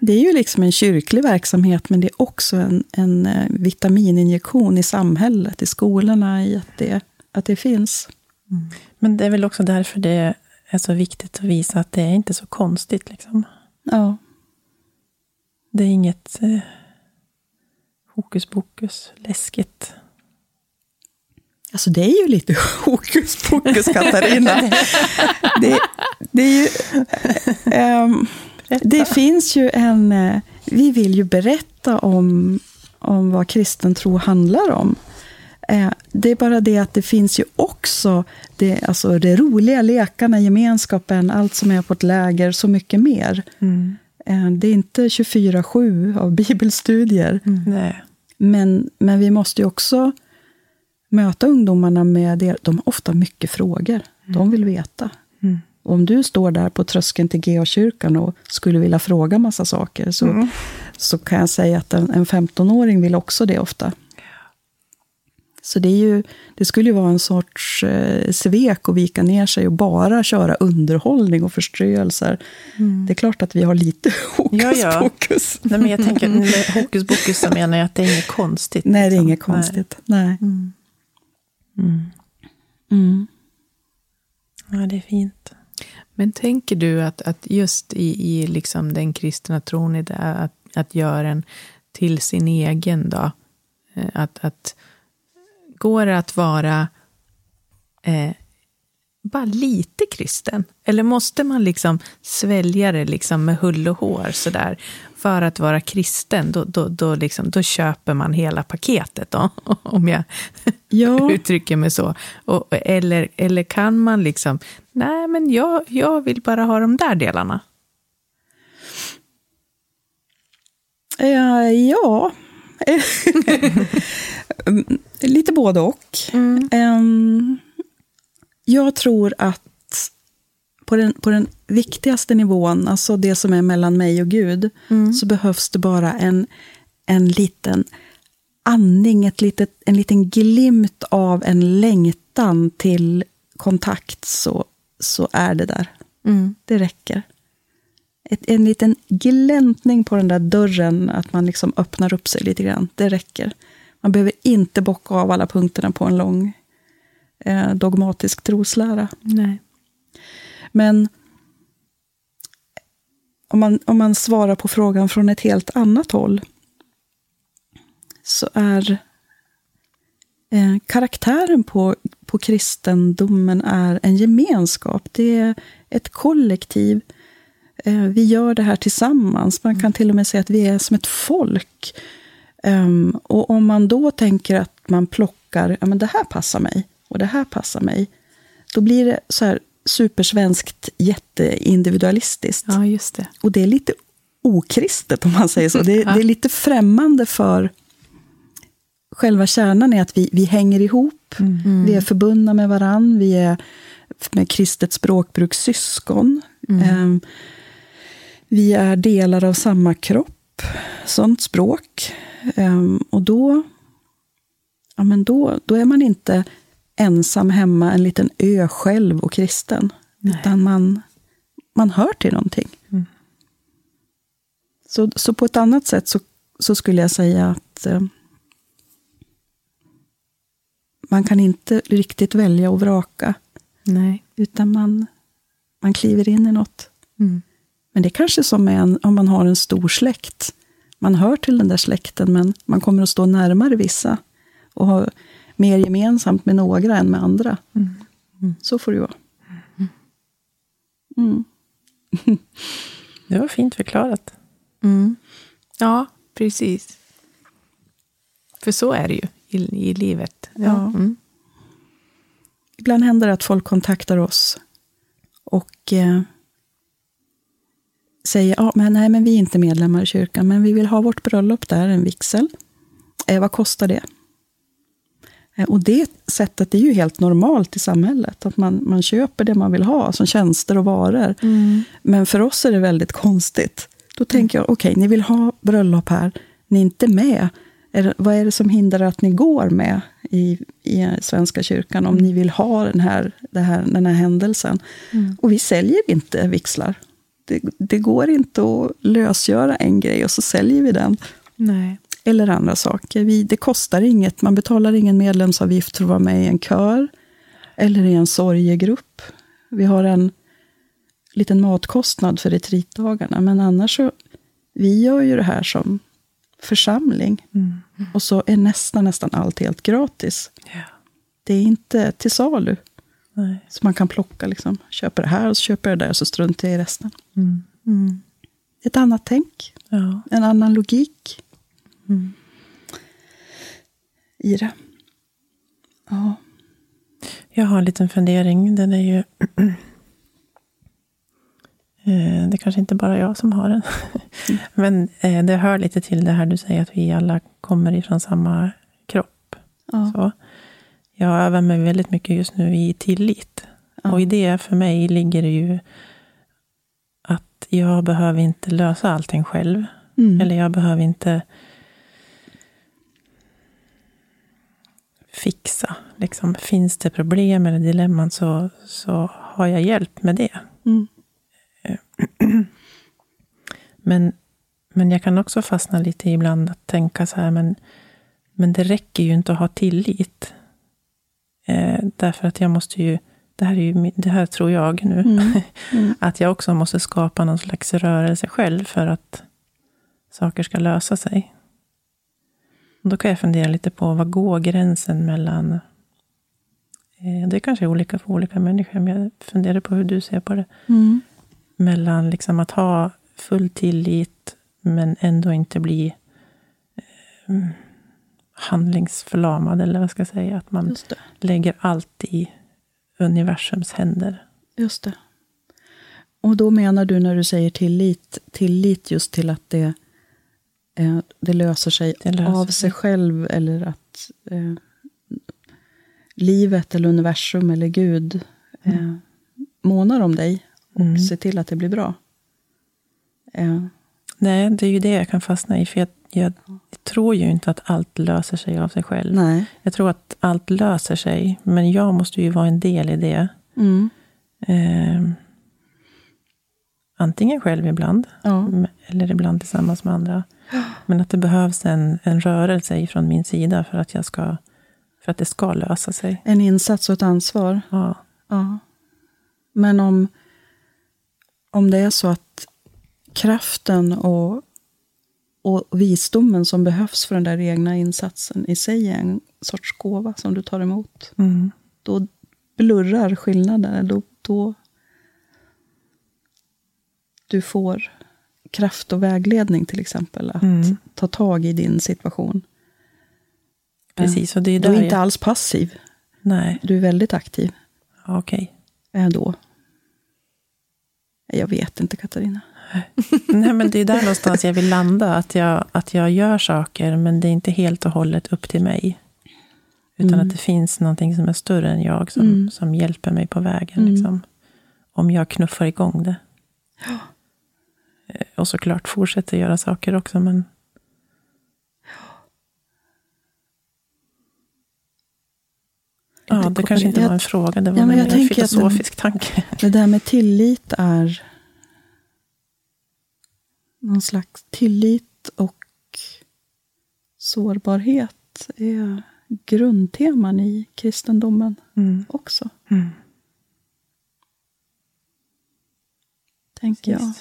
det är ju liksom en kyrklig verksamhet, men det är också en, en eh, vitamininjektion i samhället, i skolorna, i att det, att det finns. Mm. Men det är väl också därför det är så viktigt att visa att det är inte så konstigt. Liksom. Ja. Det är inget eh, hokus pokus, läskigt. Alltså det är ju lite hokus pokus, Katarina. det, det är ju... Um, det finns ju en... Eh, vi vill ju berätta om, om vad kristen tro handlar om. Eh, det är bara det att det finns ju också det, alltså det roliga, lekarna, gemenskapen, allt som är på ett läger, så mycket mer. Mm. Eh, det är inte 24-7 av bibelstudier. Mm. Men, men vi måste ju också möta ungdomarna med det. De har ofta mycket frågor. De vill veta. Mm om du står där på tröskeln till GA-kyrkan och skulle vilja fråga massa saker, så, mm. så kan jag säga att en, en 15-åring vill också det ofta. Så det, är ju, det skulle ju vara en sorts eh, svek att vika ner sig och bara köra underhållning och förströelser. Mm. Det är klart att vi har lite hokus ja, ja. pokus. Nej, men jag tänker, med hokus pokus så menar jag att det är inget konstigt. Nej, liksom. det är inget konstigt. Nej. Nej. Mm. Mm. mm. Ja, det är fint. Men tänker du att, att just i, i liksom den kristna tron, i det, att, att göra den till sin egen då, eh, att, att går det att vara eh, bara lite kristen? Eller måste man liksom svälja det liksom med hull och hår sådär? För att vara kristen, då, då, då, liksom, då köper man hela paketet, då, om jag ja. uttrycker mig så. Och, eller, eller kan man liksom, nej men jag, jag vill bara ha de där delarna. Ja, ja. lite både och. Mm. Um, jag tror att på den, på den viktigaste nivån, alltså det som är mellan mig och Gud, mm. så behövs det bara en, en liten andning, ett litet, en liten glimt av en längtan till kontakt, så, så är det där. Mm. Det räcker. Ett, en liten gläntning på den där dörren, att man liksom öppnar upp sig lite grann, det räcker. Man behöver inte bocka av alla punkterna på en lång eh, dogmatisk troslära. Nej. Men om man, om man svarar på frågan från ett helt annat håll, så är eh, karaktären på, på kristendomen är en gemenskap. Det är ett kollektiv. Eh, vi gör det här tillsammans. Man kan till och med säga att vi är som ett folk. Um, och om man då tänker att man plockar, ja men det här passar mig och det här passar mig. Då blir det så här supersvenskt, jätteindividualistiskt. Ja, just det. Och det är lite okristet, om man säger så. Det, ja. det är lite främmande för själva kärnan är att vi, vi hänger ihop. Mm. Vi är förbundna med varann. Vi är med kristet språkbruk syskon. Mm. Um, vi är delar av samma kropp. Sånt språk. Um, och då, ja, men då, då är man inte ensam hemma, en liten ö själv och kristen. Nej. Utan man, man hör till någonting. Mm. Så, så på ett annat sätt så, så skulle jag säga att eh, man kan inte riktigt välja och vraka. Nej. Utan man, man kliver in i något. Mm. Men det är kanske som en, om man har en stor släkt. Man hör till den där släkten, men man kommer att stå närmare vissa. Och ha mer gemensamt med några än med andra. Mm. Mm. Så får det vara. Mm. det var fint förklarat. Mm. Ja, precis. För så är det ju i, i livet. Ja. ja. Mm. Ibland händer det att folk kontaktar oss och eh, säger ja, men nej, men vi är inte medlemmar i kyrkan, men vi vill ha vårt bröllop där, en vigsel. Eh, vad kostar det? Eh, och det sättet är ju helt normalt i samhället, att man, man köper det man vill ha, som tjänster och varor. Mm. Men för oss är det väldigt konstigt. Då tänker jag, okej, okay, ni vill ha bröllop här, ni är inte med. Är, vad är det som hindrar att ni går med i, i Svenska kyrkan, om ni vill ha den här, här, den här händelsen? Mm. Och vi säljer inte vigslar. Det, det, går inte att lösgöra en grej och så säljer vi den. Nej. Eller andra saker. Vi, det kostar inget, man betalar ingen medlemsavgift för att vara med i en kör. Eller i en sorgegrupp. Vi har en liten matkostnad för retreatdagarna, men annars så, vi gör ju det här som församling. Mm. Och så är nästan, nästan allt helt gratis. Ja. Det är inte till salu. Nej. Så man kan plocka, liksom, köper det här och så köper det där, och så struntar jag i resten. Mm. Mm. Ett annat tänk. Ja. En annan logik. Mm. I det. Ja. Jag har en liten fundering. Den är ju... Eh, det är kanske inte bara jag som har den. Men eh, det hör lite till det här du säger, att vi alla kommer ifrån samma kropp. Ja. Så jag övar mig väldigt mycket just nu i tillit. Ja. Och i det för mig ligger det ju att jag behöver inte lösa allting själv. Mm. Eller jag behöver inte fixa. Liksom, finns det problem eller dilemman så, så har jag hjälp med det. Mm. Men, men jag kan också fastna lite ibland att tänka så här, men, men det räcker ju inte att ha tillit. Eh, därför att jag måste ju, det här, är ju, det här tror jag nu, mm. Mm. att jag också måste skapa någon slags rörelse själv för att saker ska lösa sig. Då kan jag fundera lite på, vad går gränsen mellan eh, det kanske är olika för olika människor, men jag funderar på hur du ser på det. Mm. Mellan liksom att ha full tillit, men ändå inte bli eh, handlingsförlamad, eller vad ska jag säga? Att man lägger allt i universums händer. Just det. Och då menar du när du säger tillit, tillit just till att det, eh, det löser sig det löser av sig själv, eller att eh, livet, eller universum, eller Gud eh, mm. månar om dig och mm. ser till att det blir bra? Eh. Nej, det är ju det jag kan fastna i. För jag, jag tror ju inte att allt löser sig av sig själv. Nej. Jag tror att allt löser sig, men jag måste ju vara en del i det. Mm. Eh, antingen själv ibland, ja. eller ibland tillsammans med andra. Men att det behövs en, en rörelse från min sida för att, jag ska, för att det ska lösa sig. En insats och ett ansvar. Ja. ja. Men om, om det är så att kraften och, och visdomen som behövs för den där egna insatsen i sig är en sorts gåva som du tar emot. Mm. Då blurrar skillnaden. Då, då du får kraft och vägledning till exempel. Att mm. ta tag i din situation. Precis, och det är där Du är inte jag... alls passiv. Nej. Du är väldigt aktiv. Okej. Okay. Då. Jag vet inte, Katarina. Nej, men det är där någonstans jag vill landa. Att jag, att jag gör saker, men det är inte helt och hållet upp till mig. Utan mm. att det finns någonting som är större än jag, som, mm. som hjälper mig på vägen. Mm. Liksom, om jag knuffar igång det. Eh, och såklart fortsätter göra saker också, men... Ja, det kanske inte var en fråga, det var ja, en filosofisk tanke. Det där med tillit är någon slags tillit och sårbarhet är grundteman i kristendomen mm. också. Mm. Tänker jag.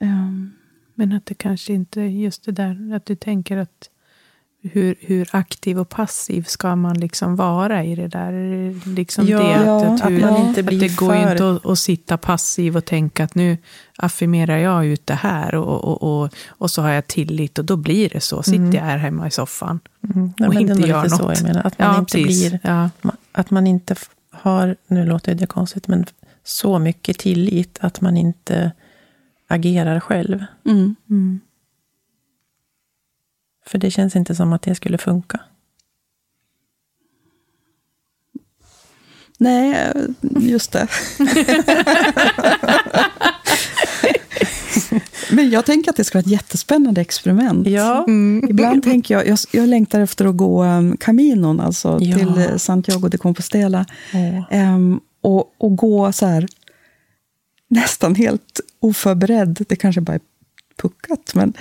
Um, Men att det kanske inte just det där att du tänker att hur, hur aktiv och passiv ska man liksom vara i det där? Liksom ja, det, ja, att, hur, att, man inte att det går för... inte att, att, sitta passiv och tänka att nu affirmerar jag ut det här och, och, och, och så har jag tillit och då blir det så. Sitter mm. jag här hemma i soffan mm. Nej, och inte gör något. Så jag menar, att man ja, inte precis. blir... Att man inte har, nu låter det konstigt, men så mycket tillit att man inte agerar själv. Mm. Mm. För det känns inte som att det skulle funka. Nej, just det. Men jag tänker att det ska vara ett jättespännande experiment. Ja. Ibland tänker jag, jag, jag längtar efter att gå um, Caminon, alltså Ja. till eh, Santiago de Compostela. Åh. Ehm, och, och gå så här, nästan helt oförberedd. Det kanske bara är puckat, men,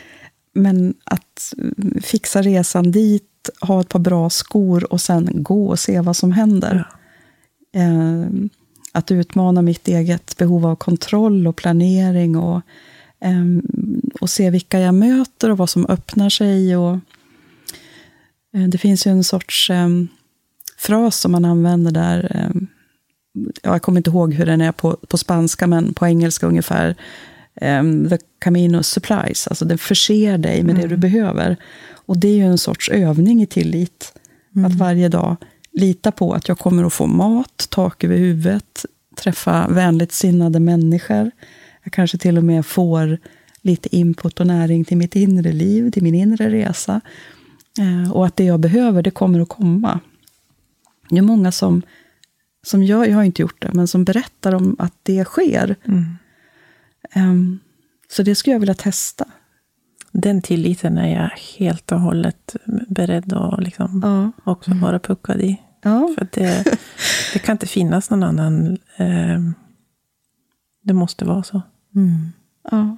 men att fixa resan dit, ha ett par bra skor och sen gå och se vad som händer. Ehm, att utmana mitt eget behov av kontroll och planering och, ehm, och se vilka jag möter och vad som öppnar sig. Och, eh, det finns ju en sorts em, fras som man använder där. Jag kommer inte ihåg hur den är på, på spanska, men på engelska ungefär. em, the Camino supplies, alltså den förser dig med det du behöver. Och det är ju en sorts övning i tillit. Att varje dag lita på att jag kommer att få mat, tak över huvudet, träffa vänligt sinnade människor. Jag kanske till och med får lite input och näring till mitt inre liv, till min inre resa. Eh, och att det jag behöver, det kommer att komma. Det är många som, som gör, jag har inte gjort det, men som berättar om att det sker. Mm. Ehm, så det skulle jag vilja testa. Den tilliten är jag helt och hållet beredd att liksom Ja. också vara puckad i. Ja. För att det, det kan inte finnas någon annan... Eh, det måste vara så, Mm. ja.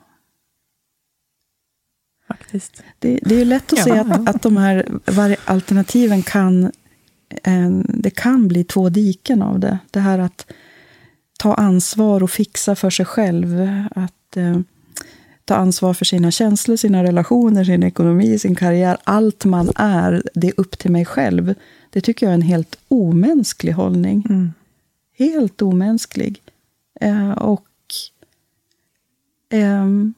faktiskt. Det, det är ju lätt att Ja, se att, att de här alternativen kan... Eh, det kan bli två diken av det. Det här att ta ansvar och fixa för sig själv. Att eh, ta ansvar för sina känslor, sina relationer, sin ekonomi, sin karriär. Allt man är, det är upp till mig själv. Det tycker jag är en helt omänsklig hållning. Mm. Helt omänsklig. Eh, och ehm,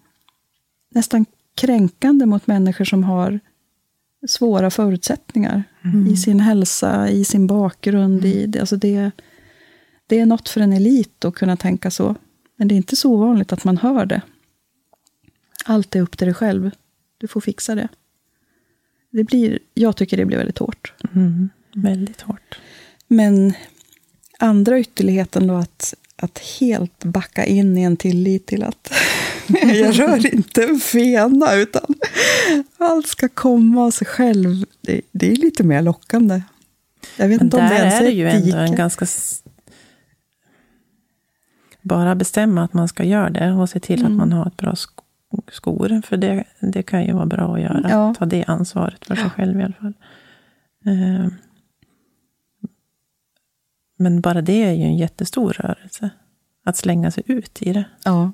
nästan kränkande mot människor som har svåra förutsättningar i sin hälsa, i sin bakgrund. I, det- alltså det, det är något för en elit att kunna tänka så. Men det är inte så ovanligt att man hör det. Allt är upp till dig själv. Du får fixa det. det blir, jag tycker det blir väldigt hårt. Mm. Väldigt hårt. Men andra ytterligheten då att, att helt backa in i en tillit till att jag rör inte en fena, utan allt ska komma av sig själv. Det, det är lite mer lockande. Jag vet Men inte om det ens är det ju ändå en ganska... Bara bestämma att man ska göra det och se till Mm. att man har ett bra sk- skor. För det, det kan ju vara bra att göra. Ja. Ta det ansvaret för sig själv i alla fall. Eh, Men bara det är ju en jättestor rörelse. Att slänga sig ut i det. Ja,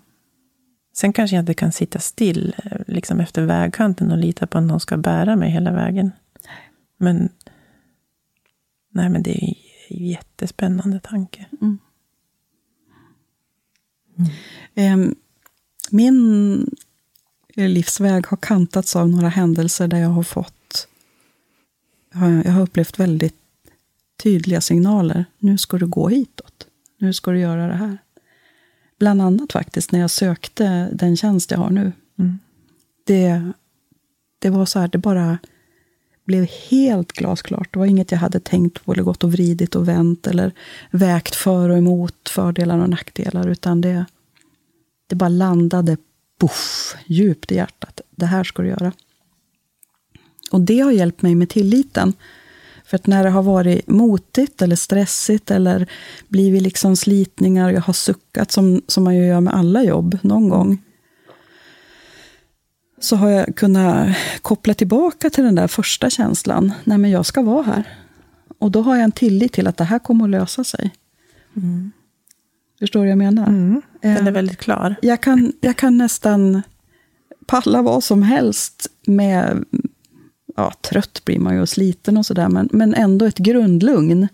Sen kanske jag inte kan sitta still eh, liksom efter vägkanten och lita på att någon ska bära mig hela vägen. Men, nej, men det är ju en jättespännande tanke. Ehm, Min livsväg har kantats av några händelser där jag har fått... Jag har upplevt väldigt tydliga signaler. Nu ska du gå hitåt. Nu ska du göra det här. Bland annat faktiskt när jag sökte den tjänst jag har nu. Mm. Det, det var så här, det bara blev helt glasklart. Det var inget jag hade tänkt på eller gått och vridit och vänt eller vägt för och emot fördelar och nackdelar. Utan det, det bara landade puff, djupt i hjärtat. Det här ska du göra. Och det har hjälpt mig med tilliten. För att när det har varit motigt eller stressigt eller blivit liksom slitningar, jag har suckat som, som man ju gör med alla jobb någon gång. Så har jag kunnat koppla tillbaka till den där första känslan. Nej men jag ska vara här. Och då har jag en tillit till att det här kommer att lösa sig. Förstår du vad jag menar? Mm. Den är Eh, väldigt klar. jag kan, jag kan nästan palla vad som helst med... Ja, trött blir man ju och sliten och sådär, men, men ändå ett grundlugn.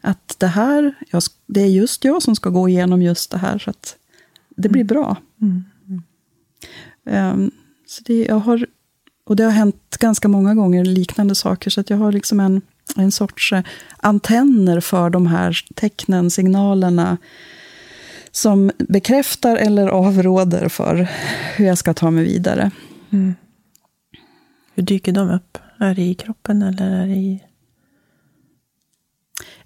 Att det här, jag, det är just jag som ska gå igenom just det här, så att det blir bra. Mm. Ehm, så det, jag har, och det har hänt ganska många gånger, liknande saker, så att jag har liksom en, en sorts eh, antenner för de här tecknen, signalerna, som bekräftar eller avråder för hur jag ska ta mig vidare. Mm. Hur dyker de upp? Är det i kroppen eller är det i...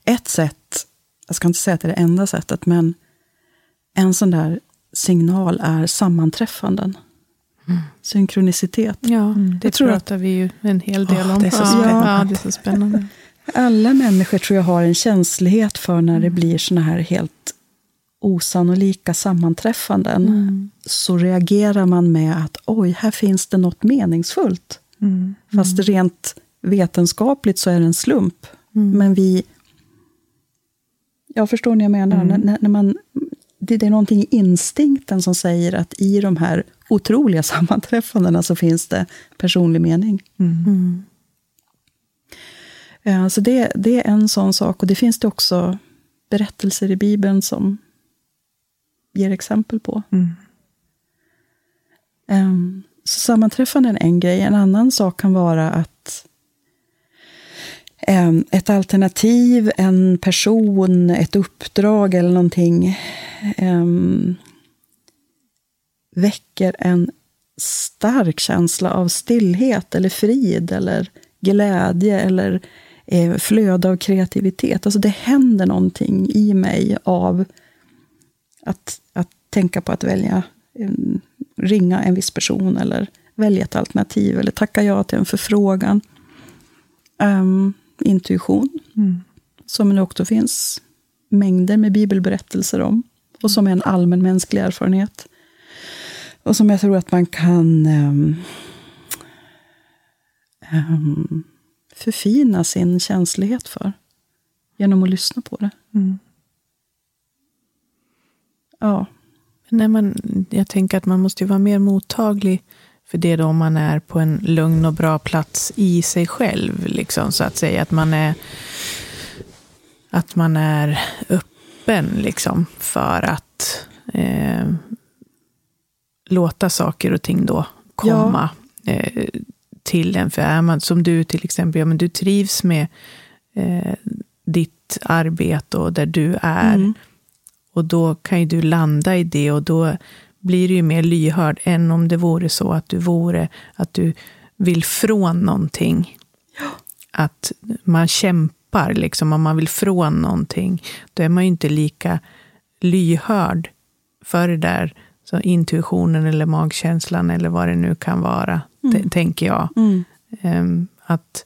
Ett sätt, jag ska inte säga att det är det enda sättet, men en sån där signal är sammanträffanden. Mm. Synkronicitet. Ja, mm. det jag tror pratar att, vi ju en hel del oh, om. Det är så spännande. Ja, det är så spännande. Alla människor tror jag har en känslighet för när det mm. blir såna här helt osannolika sammanträffanden. Mm. Så reagerar man med att oj, här finns det något meningsfullt. Mm. Fast rent vetenskapligt så är det en slump. Mm. Men vi... Jag förstår vad jag menar. Mm. När, när man, det, det är någonting i instinkten som säger att i de här otroliga sammanträffandena så finns det personlig mening. Mm. Ja, så det, det är en sån sak. Och det finns det också berättelser i Bibeln som ger exempel på. Mm. Um, så sammanträffanden är en grej. En annan sak kan vara att um, ett alternativ, en person, ett uppdrag eller någonting um, väcker en stark känsla av stillhet eller frid eller glädje eller eh, flöde av kreativitet. Alltså det händer någonting i mig av att, att tänka på att välja, um, ringa en viss person eller välja ett alternativ eller tacka ja till en förfrågan. Um, intuition, mm. som det också finns mängder med bibelberättelser om och som är en allmän mänsklig erfarenhet. Och som jag tror att man kan um, um, förfina sin känslighet för genom att lyssna på det. Mm. Ja. Nej, man, jag tänker att man måste vara mer mottaglig för det då om man är på en lugn och bra plats i sig själv. Liksom, så att säga att man är, att man är öppen liksom, för att eh, låta saker och ting då komma ja. eh, till en. För är man som du till exempel, ja, men du trivs med eh, ditt arbete och där du är. Mm. Och då kan ju du landa i det och då blir du ju mer lyhörd än om det vore så att du vore, att du vill från någonting. Ja. Att man kämpar, liksom, om man vill från någonting, då är man ju inte lika lyhörd för det där, så intuitionen eller magkänslan eller vad det nu kan vara, mm. tänker jag. Mm. Um, att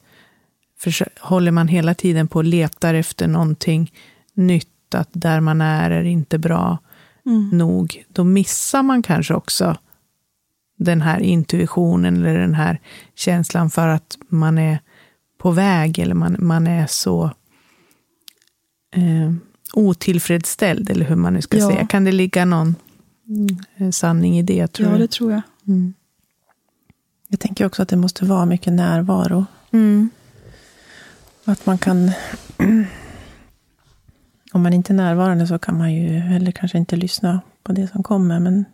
för, håller man hela tiden på och letar efter någonting nytt, att där man är är inte bra mm. nog, då missar man kanske också den här intuitionen eller den här känslan för att man är på väg eller man, man är så eh, otillfredsställd, eller hur man nu ska ja. säga. Kan det ligga någon mm, sanning i det? Tror ja, jag? det tror jag. Mm. Jag tänker också att det måste vara mycket närvaro. Mm. Att man kan om man inte är närvarande så kan man ju heller kanske inte lyssna på det som kommer. Men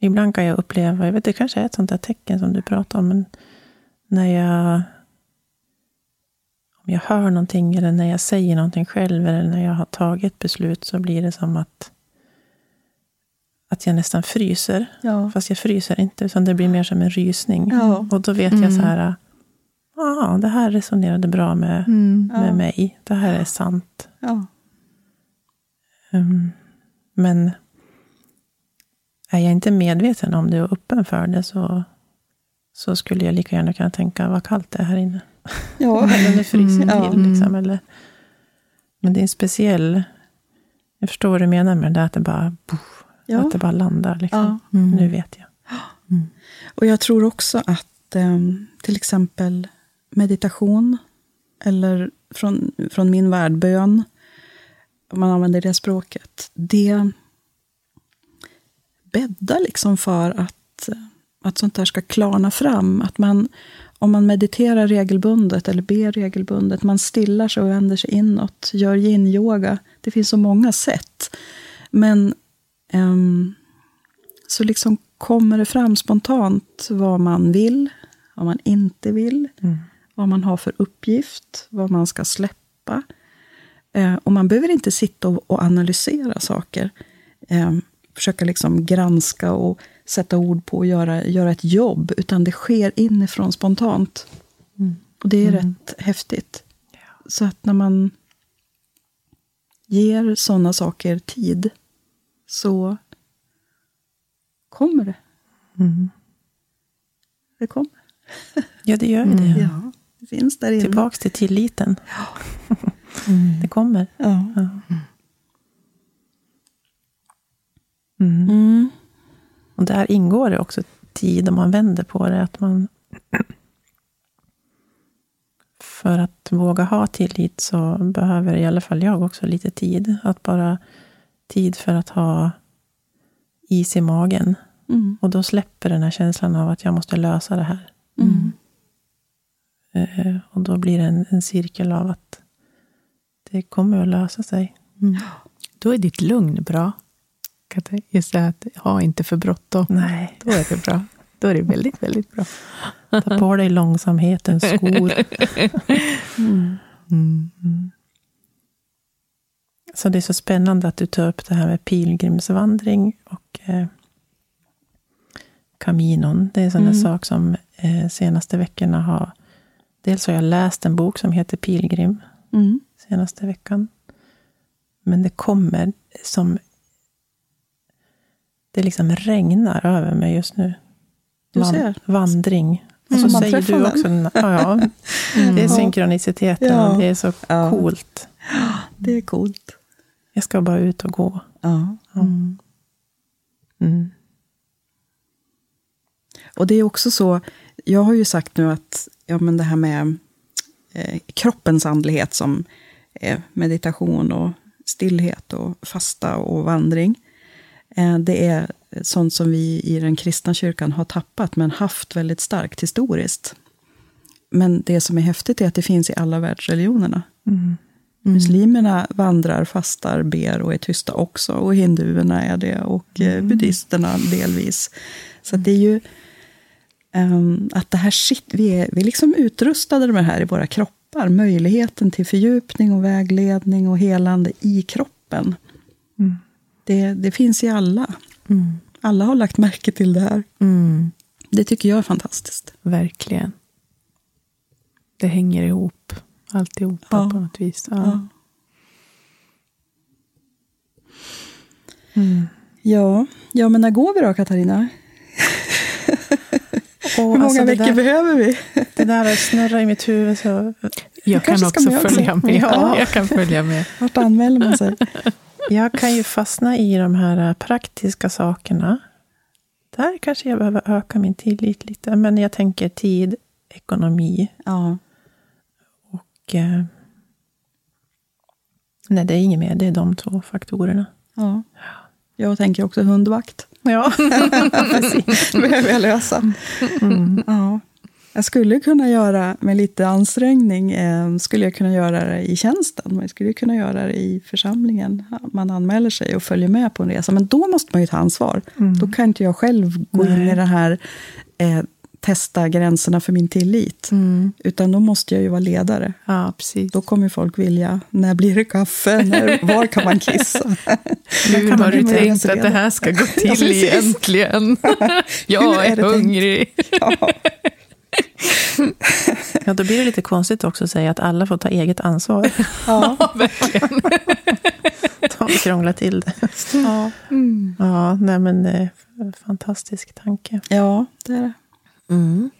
ibland kan jag uppleva, jag vet det kanske är ett sånt där tecken som du pratar om, men när jag om jag hör någonting eller när jag säger någonting själv eller när jag har tagit beslut så blir det som att att jag nästan fryser. Ja. Fast jag fryser inte, utan det blir mer som en rysning. Ja. Och då vet mm. jag så här, ja, det här resonerade bra med, mm. med ja. mig. Det här är sant. Um, men är jag inte medveten om det och öppen för det så, så skulle jag lika gärna kunna tänka vad kallt det är här inne. Ja. eller nu fryser mm, till. Ja. Liksom, eller, men det är en speciell... Jag förstår vad du menar med det, att det bara, puff, ja. att det bara landar. Liksom. Ja. Mm. Nu vet jag. Mm. Och jag tror också att um, till exempel meditation, eller från, från min värld, bön, om man använder det språket, det bäddar liksom för att, att sånt där ska klarna fram. Att man, om man mediterar regelbundet eller ber regelbundet, man stillar sig och vänder sig inåt, gör yin-yoga. Det finns så många sätt. Men um, så liksom kommer det fram spontant vad man vill, vad man inte vill, mm. vad man har för uppgift, vad man ska släppa. Eh, och man behöver inte sitta och, analysera saker. eh, försöka liksom granska och sätta ord på och göra, göra ett jobb, utan det sker inifrån spontant. Mm. Och det är mm. rätt häftigt. Så att när man ger sådana saker tid, så kommer det. Mm. Det kommer. Ja, det gör ju det. Mm. Ja, det finns där inne. Tillbaks till tilliten. Ja. Mm. Det kommer. Ja. ja. Mm. Mm. Och där ingår det också tid om man vänder på det. Att man för att våga ha tillit så behöver i alla fall jag också lite tid. Att bara tid för att ha is i magen. Mm. Och då släpper den här känslan av att jag måste lösa det här. Mm. Eh, och då blir det en, en, cirkel av att det kommer att lösa sig. Mm. Då är ditt lugn bra. Just det att ha inte för bråttom. Nej. Då är det bra. Då är det väldigt, väldigt bra. Ta på dig långsamhetens skor. Mm. Mm. Så det är så spännande att du tar upp det här med pilgrimsvandring och eh, Caminon. Det är en sån mm. sak som eh, senaste veckorna har... Dels har jag läst en bok som heter Pilgrim mm. senaste veckan. Men det kommer som... Det liksom regnar över mig just nu. Du ser. Vandring. Och så mm, säger du också... Den. Ja, ja. Mm. Det är synkroniciteten. Ja. Det är så ja. coolt. Det är coolt. Jag ska bara ut och gå. Ja. Mm. Mm. Och det är också så, jag har ju sagt nu att ja, men det här med eh, kroppens andlighet som eh, meditation och stillhet och fasta och vandring. Eh, det är sånt som vi i den kristna kyrkan har tappat, men haft väldigt starkt historiskt. Men det som är häftigt är att det finns i alla världsreligionerna. Mm. Mm. Muslimerna vandrar, fastar, ber och är tysta också. Och hinduerna är det, och eh, mm. buddhisterna delvis. Så det är ju att det här shit, vi är, vi är liksom utrustade med det här i våra kroppar. Möjligheten till fördjupning och vägledning och helande i kroppen. Mm. Det, det finns i alla. Mm. Alla har lagt märke till det här. Mm. Det tycker jag är fantastiskt. Verkligen. Det hänger ihop, alltihopa ja. på något vis. Ja. Ja. Mm. ja. ja, men när går vi då, Katarina? Och, Hur många alltså veckor där, behöver vi? det där snurrar i mitt huvud. Så... Jag kan också följa med. Ja. Jag kan följa med. Vart anmäler man sig? Jag kan ju fastna i de här praktiska sakerna. Där kanske jag behöver öka min tillit lite. Men jag tänker tid, ekonomi. Ja. Och... Eh, nej, det är inget mer. Det är de två faktorerna. Ja. Jag tänker också hundvakt. Ja, precis. Det behöver jag lösa. Mm. Ja. Jag skulle kunna göra, med lite ansträngning, eh, skulle jag kunna göra det i tjänsten. Jag skulle kunna göra det i församlingen. Man anmäler sig och följer med på en resa. Men då måste man ju ta ansvar. Mm. Då kan inte jag själv gå Nej. in i det här eh, testa gränserna för min tillit. Mm. Utan då måste jag ju vara ledare. Ja, precis. Då kommer folk vilja, när blir det kaffe? När, var kan man kissa? Hur har du tänkt att det här ska gå till ja, egentligen? jag är, är hungrig. Ja. Ja, då blir det lite konstigt också att säga att alla får ta eget ansvar. Ja, verkligen. De krånglar till det. Ja, mm. ja nej men eh, fantastisk tanke. Ja, det är det. Mm.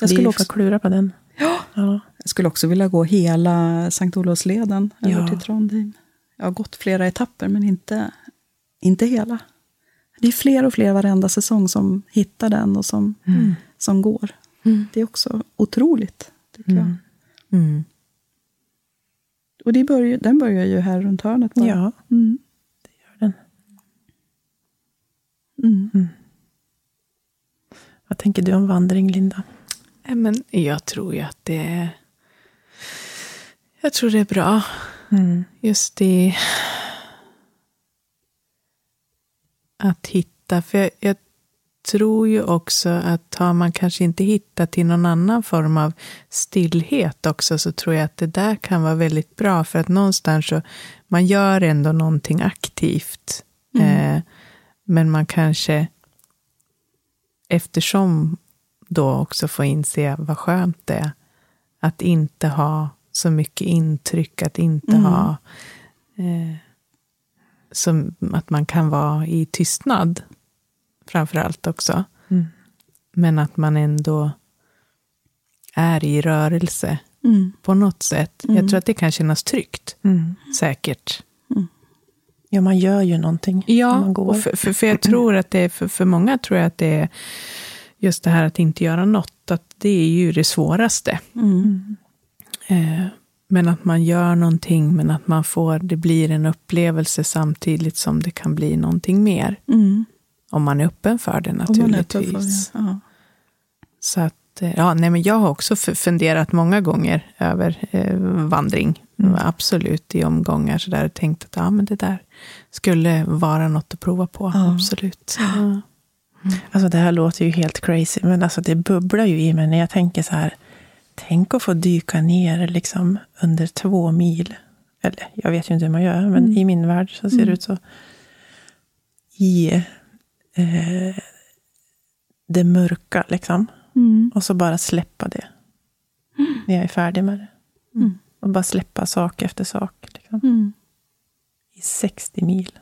Jag skulle också klura på den. Ja. ja. Jag skulle också vilja gå hela Sankt Olofsleden ja. över till Trondheim. Jag har gått flera etapper, men inte, inte hela. Det är fler och fler varenda säsong som hittar den och som, mm. som går. Mm. Det är också otroligt, tycker jag. Mm. Mm. Och det börjar, den börjar ju här runt hörnet. Bara. Ja, mm. det gör den. Vad tänker du om vandring, Linda? Men jag tror ju att det är... Jag tror det är bra. Mm. Just det... Att hitta. För jag, jag, tror ju också att har man kanske inte hittat till någon annan form av stillhet också, så tror jag att det där kan vara väldigt bra. För att någonstans så, man gör ändå någonting aktivt Mm. Eh, men man kanske, eftersom då också får inse vad skönt det är att inte ha så mycket intryck, att inte mm. ha eh, som att man kan vara i tystnad, framför allt också. Mm. Men att man ändå är i rörelse mm. på något sätt. Jag mm. tror att det kan kännas tryggt, mm. säkert. Ja, man gör ju någonting. Ja, man går. För, för, för, jag tror att det är, för, för många tror jag att det är just det här att inte göra något, att det är ju det svåraste. Mm. Eh, men att man gör någonting, men att man får, det blir en upplevelse samtidigt som det kan bli någonting mer. Mm. Om man är öppen för det naturligtvis. För det, ja. Så att, eh, ja, nej, men jag har också funderat många gånger över eh, vandring. Mm. Absolut i omgångar sådär. Tänkt att ja, men det där skulle vara något att prova på. Ja. Absolut. Ja. Mm. Alltså det här låter ju helt crazy, men alltså det bubblar ju i mig när jag tänker så här. Tänk att få dyka ner liksom under två mil. Eller jag vet ju inte hur man gör, men mm. i min värld så ser det mm. ut så. I eh, det mörka liksom. Mm. Och så bara släppa det. När jag är färdig med det. Mm. Och bara släppa sak efter sak. Liksom. Mm. I 60 mil.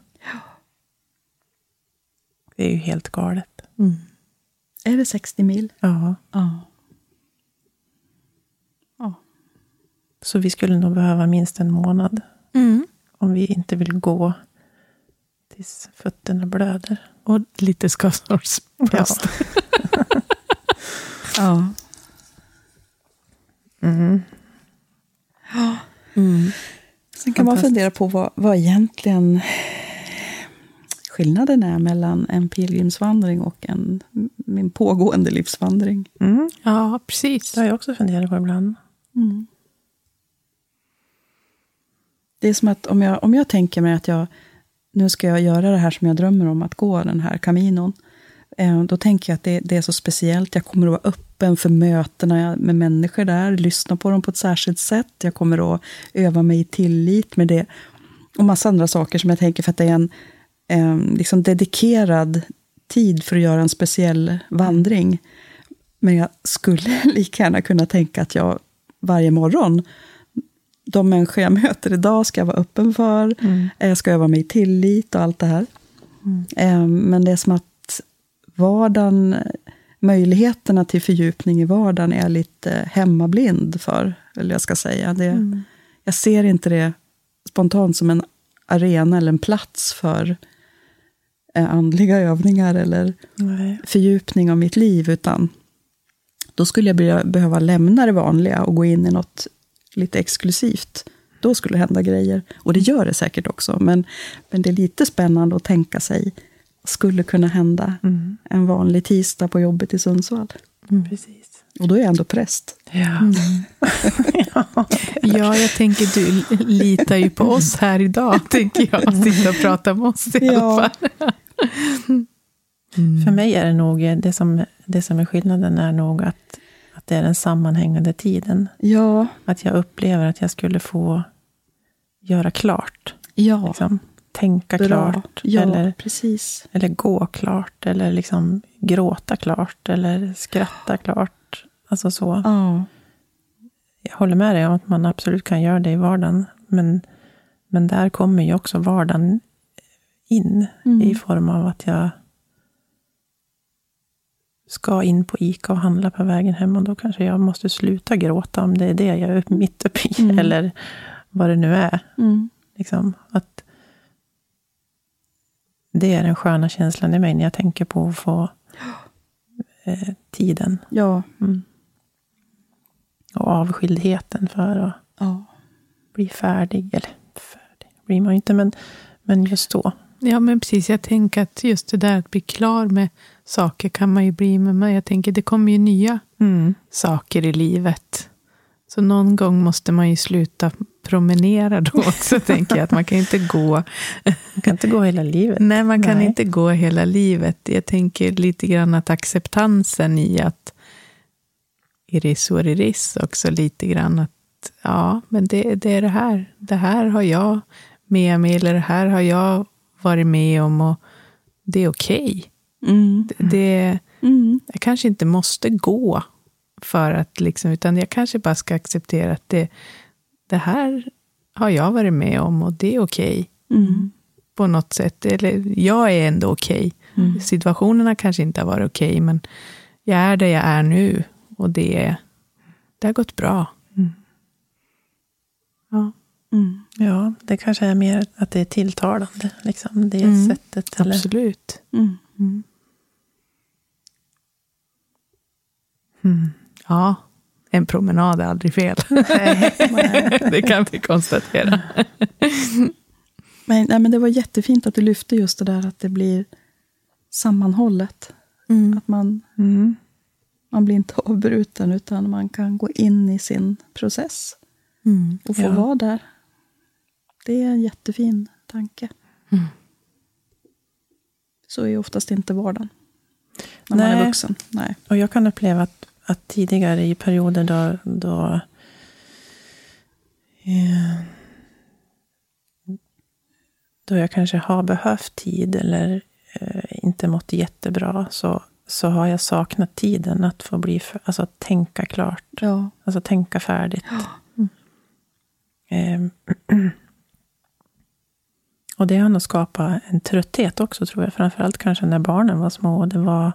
Det är ju helt galet. Är det 60 mil? Ja. ja. Så vi skulle nog behöva minst en månad. Mm. Om vi inte vill gå tills fötterna blöder. Och lite skavsårsplåster. Ja. ja. Mm. Ja. Mm. Sen kan man fundera på vad, vad egentligen skillnaden är mellan en pilgrimsvandring och en, min pågående livsvandring. Mm. Ja, precis. Det har jag också funderat på ibland. Mm. Det är som att om jag, om jag tänker mig att jag nu ska jag göra det här som jag drömmer om, att gå den här kaminon. Eh, då tänker jag att det, det, är så speciellt. Jag kommer att vara öppen för mötena med människor där, lyssna på dem på ett särskilt sätt. Jag kommer att öva mig i tillit med det. Och massa andra saker som jag tänker för att det är en eh, liksom dedikerad tid för att göra en speciell vandring. Men jag skulle lika gärna kunna tänka att jag varje morgon de människor jag möter idag ska jag vara öppen för. Mm. Jag ska öva mig i tillit och allt det här. Mm. Eh, men det är som att vardagen, möjligheterna till fördjupning i vardagen är jag lite hemmablind för. Eller jag ska säga. Det, mm. Jag ser inte det spontant som en arena eller en plats för eh, andliga övningar eller Nej. fördjupning av mitt liv. Utan då skulle jag behöva lämna det vanliga och gå in i något lite exklusivt, då skulle det hända grejer. Och det gör det säkert också, men, men det är lite spännande att tänka sig, skulle kunna hända mm. en vanlig tisdag på jobbet i Sundsvall. Mm. Precis. Och då är jag ändå präst. Ja. Mm. ja, jag tänker du litar ju på oss här idag, tänker jag. Sitta och prata med oss i alla fall. Mm. För mig är det nog, det som, det som är skillnaden är nog att att det är den sammanhängande tiden. Ja. Att jag upplever att jag skulle få göra klart. Ja. Liksom, tänka Bra. klart. Ja, eller, precis. eller gå klart. Eller liksom gråta klart. Eller skratta klart. Alltså så. Ja. Jag håller med dig om att man absolut kan göra det i vardagen. Men, men där kommer ju också vardagen in. Mm. I form av att jag ska in på ICA och handla på vägen hem och då kanske jag måste sluta gråta om det är det jag är mitt uppe i, mm. eller vad det nu är. Mm. Liksom, att det är den sköna känslan i mig när jag tänker på att få eh, tiden. Ja. Mm. Och avskildheten för att ja. bli färdig. Eller färdig blir man ju inte, men, men just då. Ja, men precis. Jag tänker att just det där att bli klar med saker kan man ju bli mig. Jag tänker det kommer ju nya mm. saker i livet. Så någon gång måste man ju sluta promenera då också, tänker jag. Att man kan inte gå... Man kan inte gå hela livet. Nej, man kan Nej. inte gå hela livet. Jag tänker lite grann att acceptansen i att iris och iris också lite grann att ja, men det, det är det här. Det här har jag med mig, eller det här har jag varit med om och det är okej. Okay. Mm. Det, det, mm. Jag kanske inte måste gå för att, liksom, utan jag kanske bara ska acceptera att det, det här har jag varit med om och det är okej. Okay. Mm. På något sätt. Eller jag är ändå okej. Okay. Mm. Situationerna kanske inte har varit okej, okay, men jag är där jag är nu. Och det, det har gått bra. Mm. Ja. Mm. Ja, det kanske är mer att det är tilltalande. Liksom, det mm. sättet. Eller? Absolut. Mm. Mm. mm. Ja, en promenad är aldrig fel. det kan vi konstatera. men, nej, men det var jättefint att du lyfte just det där att det blir sammanhållet. Mm. Att man, mm. man blir inte avbruten, utan man kan gå in i sin process. Mm. Och få ja. vara där. Det är en jättefin tanke. Mm. Så är oftast inte vardagen. När Nej. man är vuxen. Nej. Och jag kan uppleva att, att tidigare i perioder då, då eh, då jag kanske har behövt tid eller eh, inte mått jättebra, så, så har jag saknat tiden att få bli, för, alltså tänka klart. Ja. Alltså tänka färdigt. Ja. Mm. och det har nog skapat en trötthet också, tror jag. Framförallt kanske när barnen var små. Det var,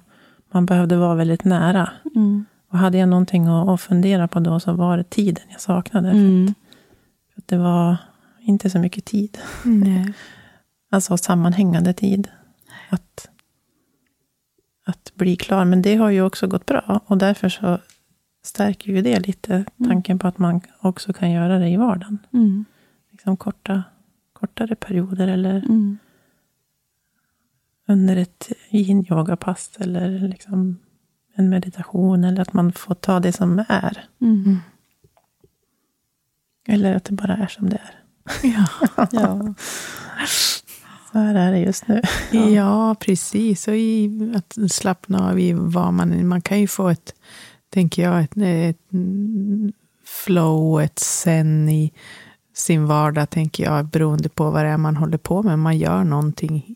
man behövde vara väldigt nära. Mm. Och hade jag någonting att, att fundera på då, så var det tiden jag saknade. Mm. För, att, för att det var inte så mycket tid. Nej. Alltså sammanhängande tid. Att, att bli klar. Men det har ju också gått bra. Och därför så stärker ju det lite tanken på att man också kan göra det i vardagen. Mm. Liksom korta, kortare perioder eller Mm. under ett yin-yoga-pass eller liksom en meditation. Eller att man får ta det som är. Mm. Eller att det bara är som det är. Ja. Ja. Så här är det just nu. Ja, precis. Och i, att slappna av i vad man... Man kan ju få ett, tänker jag, ett, ett flow, ett sen i sin vardag, tänker jag, beroende på vad det är man håller på med. Man gör någonting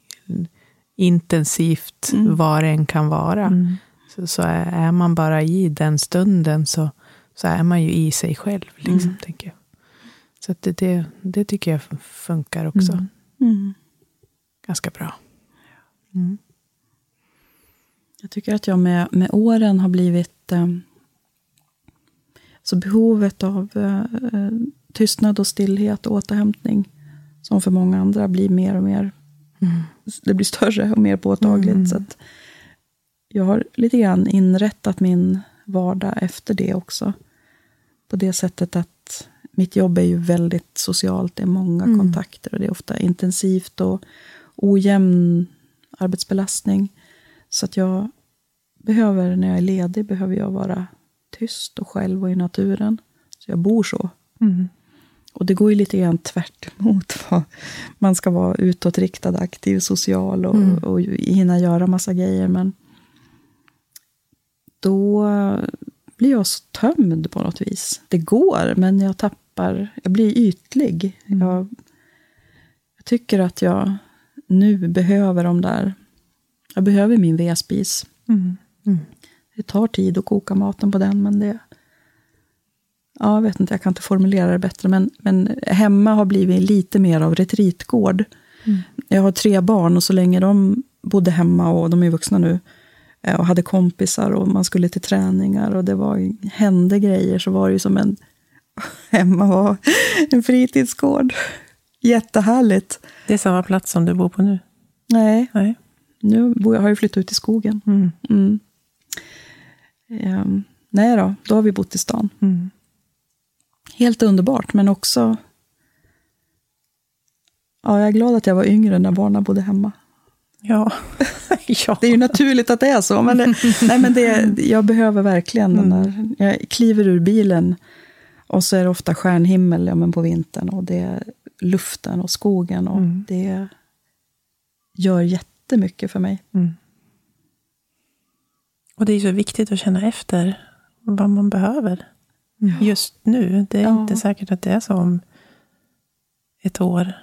intensivt, Mm. vad det än kan vara. Mm. Så, är, är man bara i den stunden så, så är man ju i sig själv, liksom, Mm. tänker jag. Så att det, det, det tycker jag funkar också Mm. Mm. ganska bra. Mm. Jag tycker att jag med, med åren har blivit... Eh, så behovet av eh, eh, tystnad och stillhet och återhämtning, som för många andra blir mer och mer... Mm. Det blir större och mer påtagligt. Mm. Så att jag har lite grann inrättat min vardag efter det också. På det sättet att mitt jobb är ju väldigt socialt. Det är många Mm. kontakter och det är ofta intensivt och ojämn arbetsbelastning. Så att jag behöver, när jag är ledig, behöver jag vara tyst och själv och i naturen. Så jag bor så. Mm. Och det går ju lite grann tvärt vad man ska vara utåtriktad, aktiv, social och, Mm. och hinna göra massa grejer. Men då blir jag så tömd på något vis. Det går, men jag tappar, jag blir ytlig. Mm. Jag, jag tycker att jag nu behöver de där, jag behöver min vedspis. Mm. Det tar tid att koka maten på den, men det... Ja, jag vet inte, jag kan inte formulera det bättre, men, men hemma har blivit lite mer av retreatgård. Mm. Jag har tre barn och så länge de bodde hemma, och de är vuxna nu, och hade kompisar och man skulle till träningar och det var, hände grejer, så var det ju som en... Hemma var en fritidsgård. Jättehärligt. Det är samma plats som du bor på nu? Nej, Nej. nu bor jag, har jag flyttat ut i skogen. Mm. Mm. Ehm, nej då, då har vi bott i stan. Mm. Helt underbart, men också... Ja, jag är glad att jag var yngre när barnen bodde hemma. Ja. ja. Det är ju naturligt att det är så, men, det, nej, men det, jag behöver verkligen den där... Jag kliver ur bilen och så är det ofta stjärnhimmel ja, men på vintern och det är luften och skogen och Mm. det gör jättemycket för mig. Mm. Och det är så viktigt att känna efter vad man behöver just nu. Det är Ja. inte säkert att det är så om ett år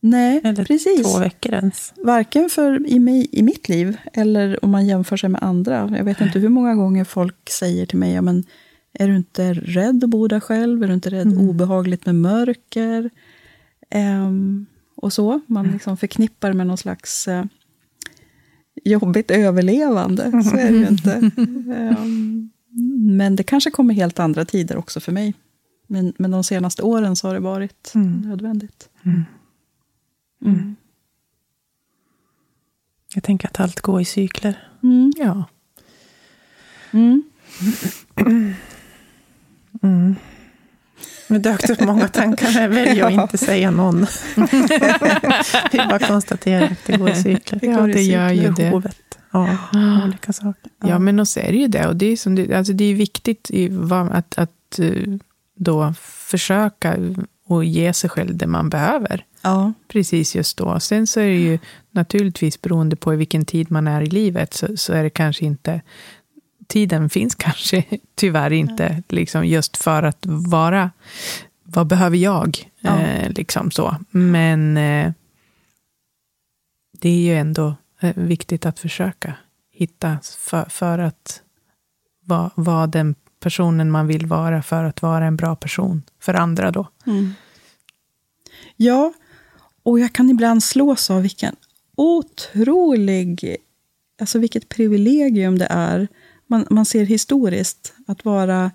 Nej, Eller precis. två veckor ens. Varken för i, mig, i mitt liv, eller om man jämför sig med andra. Jag vet inte hur många gånger folk säger till mig, ja, men är du inte rädd att bo där själv? Är du inte rädd Mm. obehagligt med mörker? Ehm, och så. Man Mm. liksom förknippar med någon slags eh, jobbigt överlevande. Så är det ju inte. Ehm, men det kanske kommer helt andra tider också för mig. Men, men de senaste åren så har det varit Mm. nödvändigt. Mm. Jag tänker att allt går i cykler. Mm. Ja. Mm. Mm. Nu dök det upp många tankar, men jag väljer att Ja. inte säga någon. Vi bara konstaterar att det går i cykler. Det Ja, det gör ju det. Behovet av olika saker. Ja, men och så är det ju det. Och det är, som det, alltså det är viktigt i, att, att eh, då försöka och ge sig själv det man behöver. Ja. Precis just då. Sen så är det ju naturligtvis beroende på i vilken tid man är i livet, så, så är det kanske inte... Tiden finns kanske tyvärr inte liksom just för att vara... Vad behöver jag? Ja. Eh, liksom så. Men eh, det är ju ändå eh, viktigt att försöka hitta för, för att vara vara den personen man vill vara för att vara en bra person för andra då. Mm. Ja, och jag kan ibland slås av vilken otrolig... Alltså vilket privilegium det är. Man, man ser historiskt att vara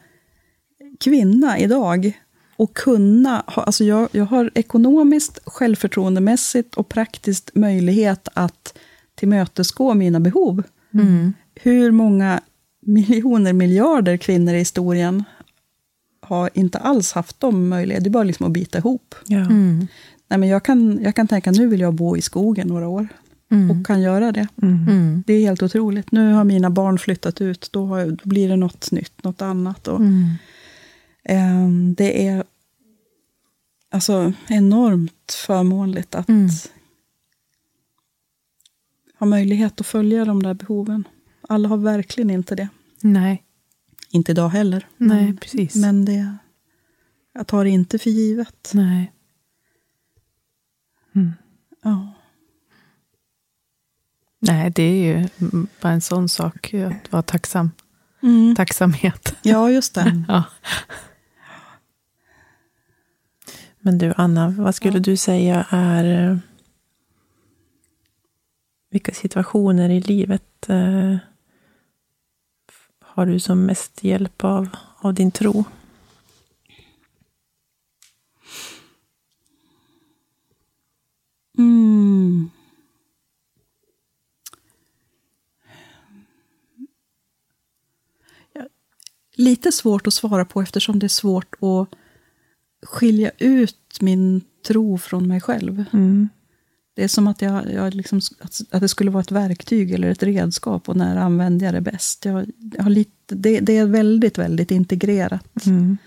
kvinna idag och kunna... Ha, alltså jag, jag har ekonomiskt, självförtroendemässigt och praktiskt möjlighet att tillmötesgå mina behov. Mm. Hur många miljoner, miljarder kvinnor i historien har inte alls haft de möjligheterna. Det är bara liksom att bita ihop. Ja. Mm. Nej, men jag, kan, jag kan tänka, nu vill jag bo i skogen några år. Mm. Och kan göra det. Mm. Mm. Det är helt otroligt. Nu har mina barn flyttat ut, då, har, då blir det något nytt, något annat. Och, Mm. ehm, det är alltså enormt förmånligt att Mm. ha möjlighet att följa de där behoven. Alla har verkligen inte det. Nej, Inte idag heller. nej, Men, precis. men det, jag tar det inte för givet. Nej. Mm. Ja. Nej, det är ju mm, bara en sån sak, att vara tacksam. Mm. Tacksamhet. ja, just det. Ja. Men du, Anna, vad skulle du säga är... eh, Vilka situationer i livet eh, har du som mest hjälp av, av din tro? Mm. Lite svårt att svara på eftersom det är svårt att skilja ut min tro från mig själv. Mm. Det är som att, jag, jag liksom, att, det skulle vara ett verktyg eller ett redskap och när använder jag det bäst. Jag, jag har lite, det, det är väldigt, väldigt integrerat Mm.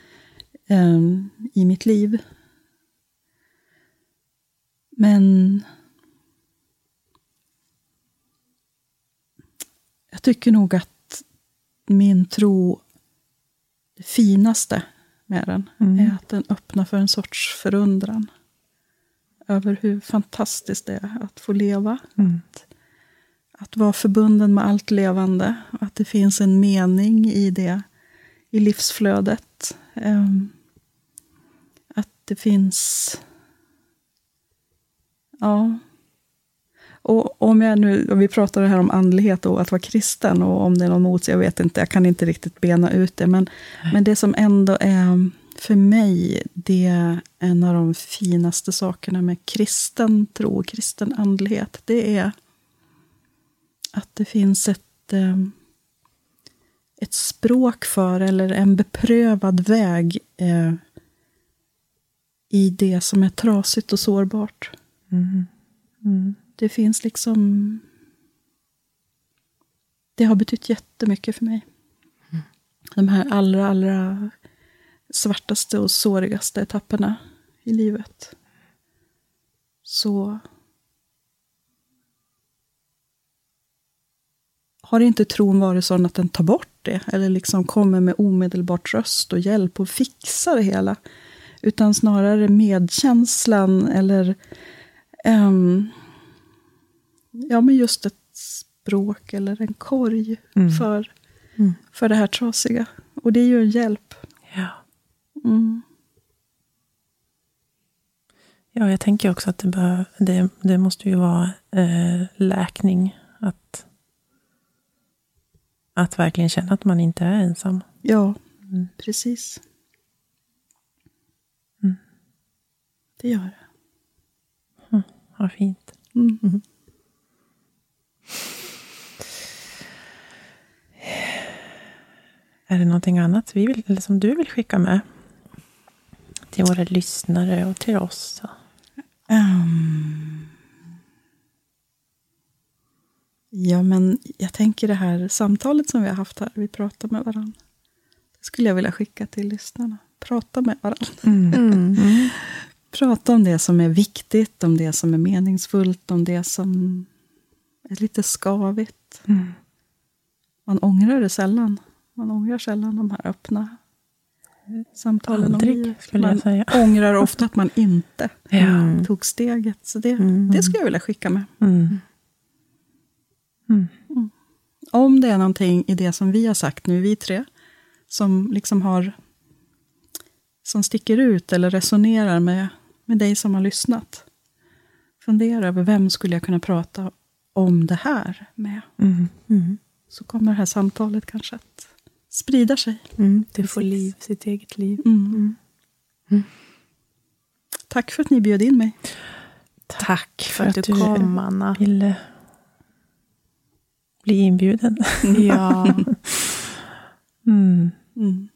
em, i mitt liv. Men jag tycker nog att min tro, det finaste med den, Mm. är att den öppnar för en sorts förundran över hur fantastiskt det är att få leva. Mm. Att vara förbunden med allt levande. Att det finns en mening i det, i livsflödet. Ehm, att det finns... Ja. Och om jag nu, om vi pratar här om andlighet och att vara kristen, och om det är någon mot, jag vet inte, jag kan inte riktigt bena ut det, men, men det som ändå är för mig, det är en av de finaste sakerna med kristen tro och kristen andlighet, det är att det finns ett, eh, ett språk för, eller en beprövad väg eh, i det som är trasigt och sårbart. Mm. Mm. Det finns liksom... Det har betytt jättemycket för mig. De här allra, allra svartaste och sårigaste etapperna i livet. Så har inte tron varit sån att den tar bort det, eller liksom kommer med omedelbar tröst och hjälp och fixar det hela. Utan snarare medkänslan eller Um, ja, men just ett språk eller en korg mm. För, mm. för det här trasiga. Och det är ju en hjälp. Ja. Mm. Ja, jag tänker också att det, bör, det, det måste ju vara eh, läkning. Att, att verkligen känna att man inte är ensam. Ja, mm. precis. Mm. Det gör det. Mm, vad fint. Mm. mm. Är det någonting annat vi vill, eller som du vill skicka med? Till våra lyssnare och till oss? Um, ja, men jag tänker det här samtalet som vi har haft här, vi pratar med varandra. Det skulle jag vilja skicka till lyssnarna. Prata med varandra. Mm. Mm. Prata om det som är viktigt, om det som är meningsfullt, om det som är lite skavigt. Mm. Man ångrar det sällan. Man ångrar sällan de här öppna samtalen Aldrig, om skulle jag säga. Man ångrar ofta att man inte ja. tog steget. Så det, mm. det skulle jag vilja skicka med. Mm. Mm. mm. Om det är någonting i det som vi har sagt nu, vi tre, som liksom har som sticker ut eller resonerar med, med dig som har lyssnat. Fundera över vem skulle jag kunna prata om det här med. Mm. Mm. Så kommer det här samtalet kanske att sprida sig. Mm, det får liv, sitt eget liv. Mm. Mm. mm. Tack för att ni bjöd in mig. Tack för, för att, att, du kom, Anna. ville bli inbjuden. ja. Mm. Mm.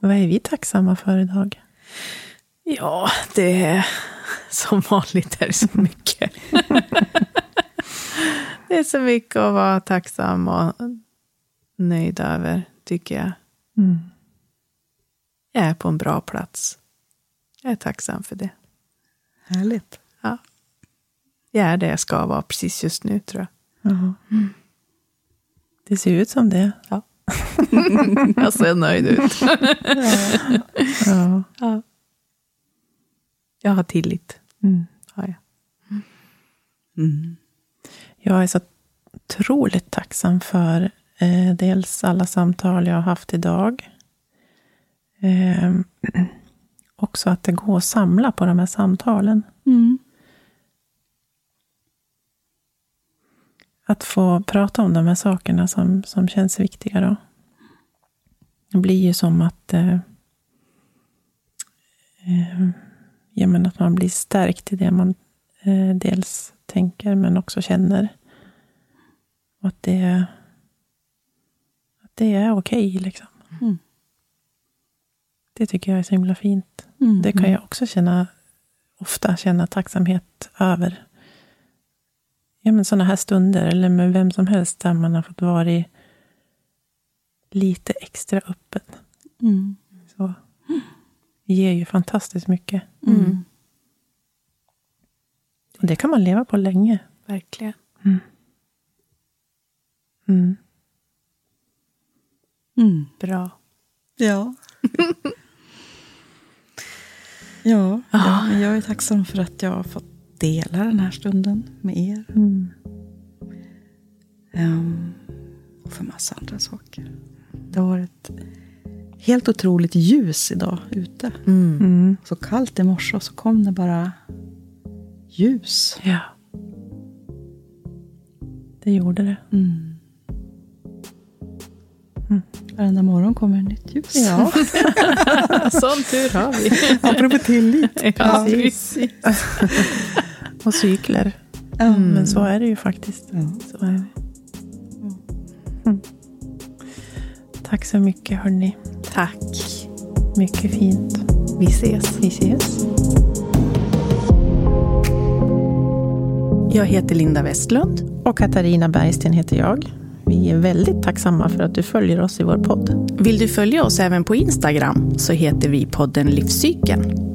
Vad är vi tacksamma för idag? Ja, det är som vanligt är det så mycket. det är så mycket att vara tacksam och nöjd över tycker jag. Mm. Jag är på en bra plats. Jag är tacksam för det. Härligt. Ja. Jag är det jag ska vara precis just nu, tror jag. Mm. Det ser ut som det. Ja. jag ser nöjd ut. ja. ja. Jag har tillit. Mm. Har jag. Mm. Jag är så otroligt tacksam för Eh, dels alla samtal jag har haft idag. Eh, också att det går att samla på de här samtalen. Mm. Att få prata om de här sakerna som, som känns viktiga. Då. Det blir ju som att, eh, eh, ja, men att man blir stärkt i det man eh, dels tänker men också känner. Och att det det är okej. Okay, liksom. Mm. Det tycker jag är så himla fint. Mm. Det kan jag också känna, ofta känna tacksamhet över. Ja, men sådana här stunder, eller med vem som helst, där man har fått vara lite extra öppen. Mm. Så. Det ger ju fantastiskt mycket. Mm. Och det kan man leva på länge. Verkligen. Mm. Mm. Bra. Ja. ja, ja, jag är tacksam för att jag har fått dela den här stunden med er. Mm. Um, och för massa andra saker. Det har varit helt otroligt ljus idag ute. Mm. Mm. Så kallt i morse och så kom det bara ljus. Ja. Det gjorde det. Mm. Mm. Varenda morgon kommer ett nytt ljus. Ja. Sån tur har vi. Apropå tillit. Ja, precis. och cykler. Mm. Men så är det ju faktiskt. Ja. Så är det. Mm. Tack så mycket hörni. Tack. Mycket fint. Vi ses. Vi ses. Jag heter Linda Westlund. Och Katarina Bergsten heter jag. Vi är väldigt tacksamma för att du följer oss i vår podd. Vill du följa oss även på Instagram så heter vi podden Livscykeln.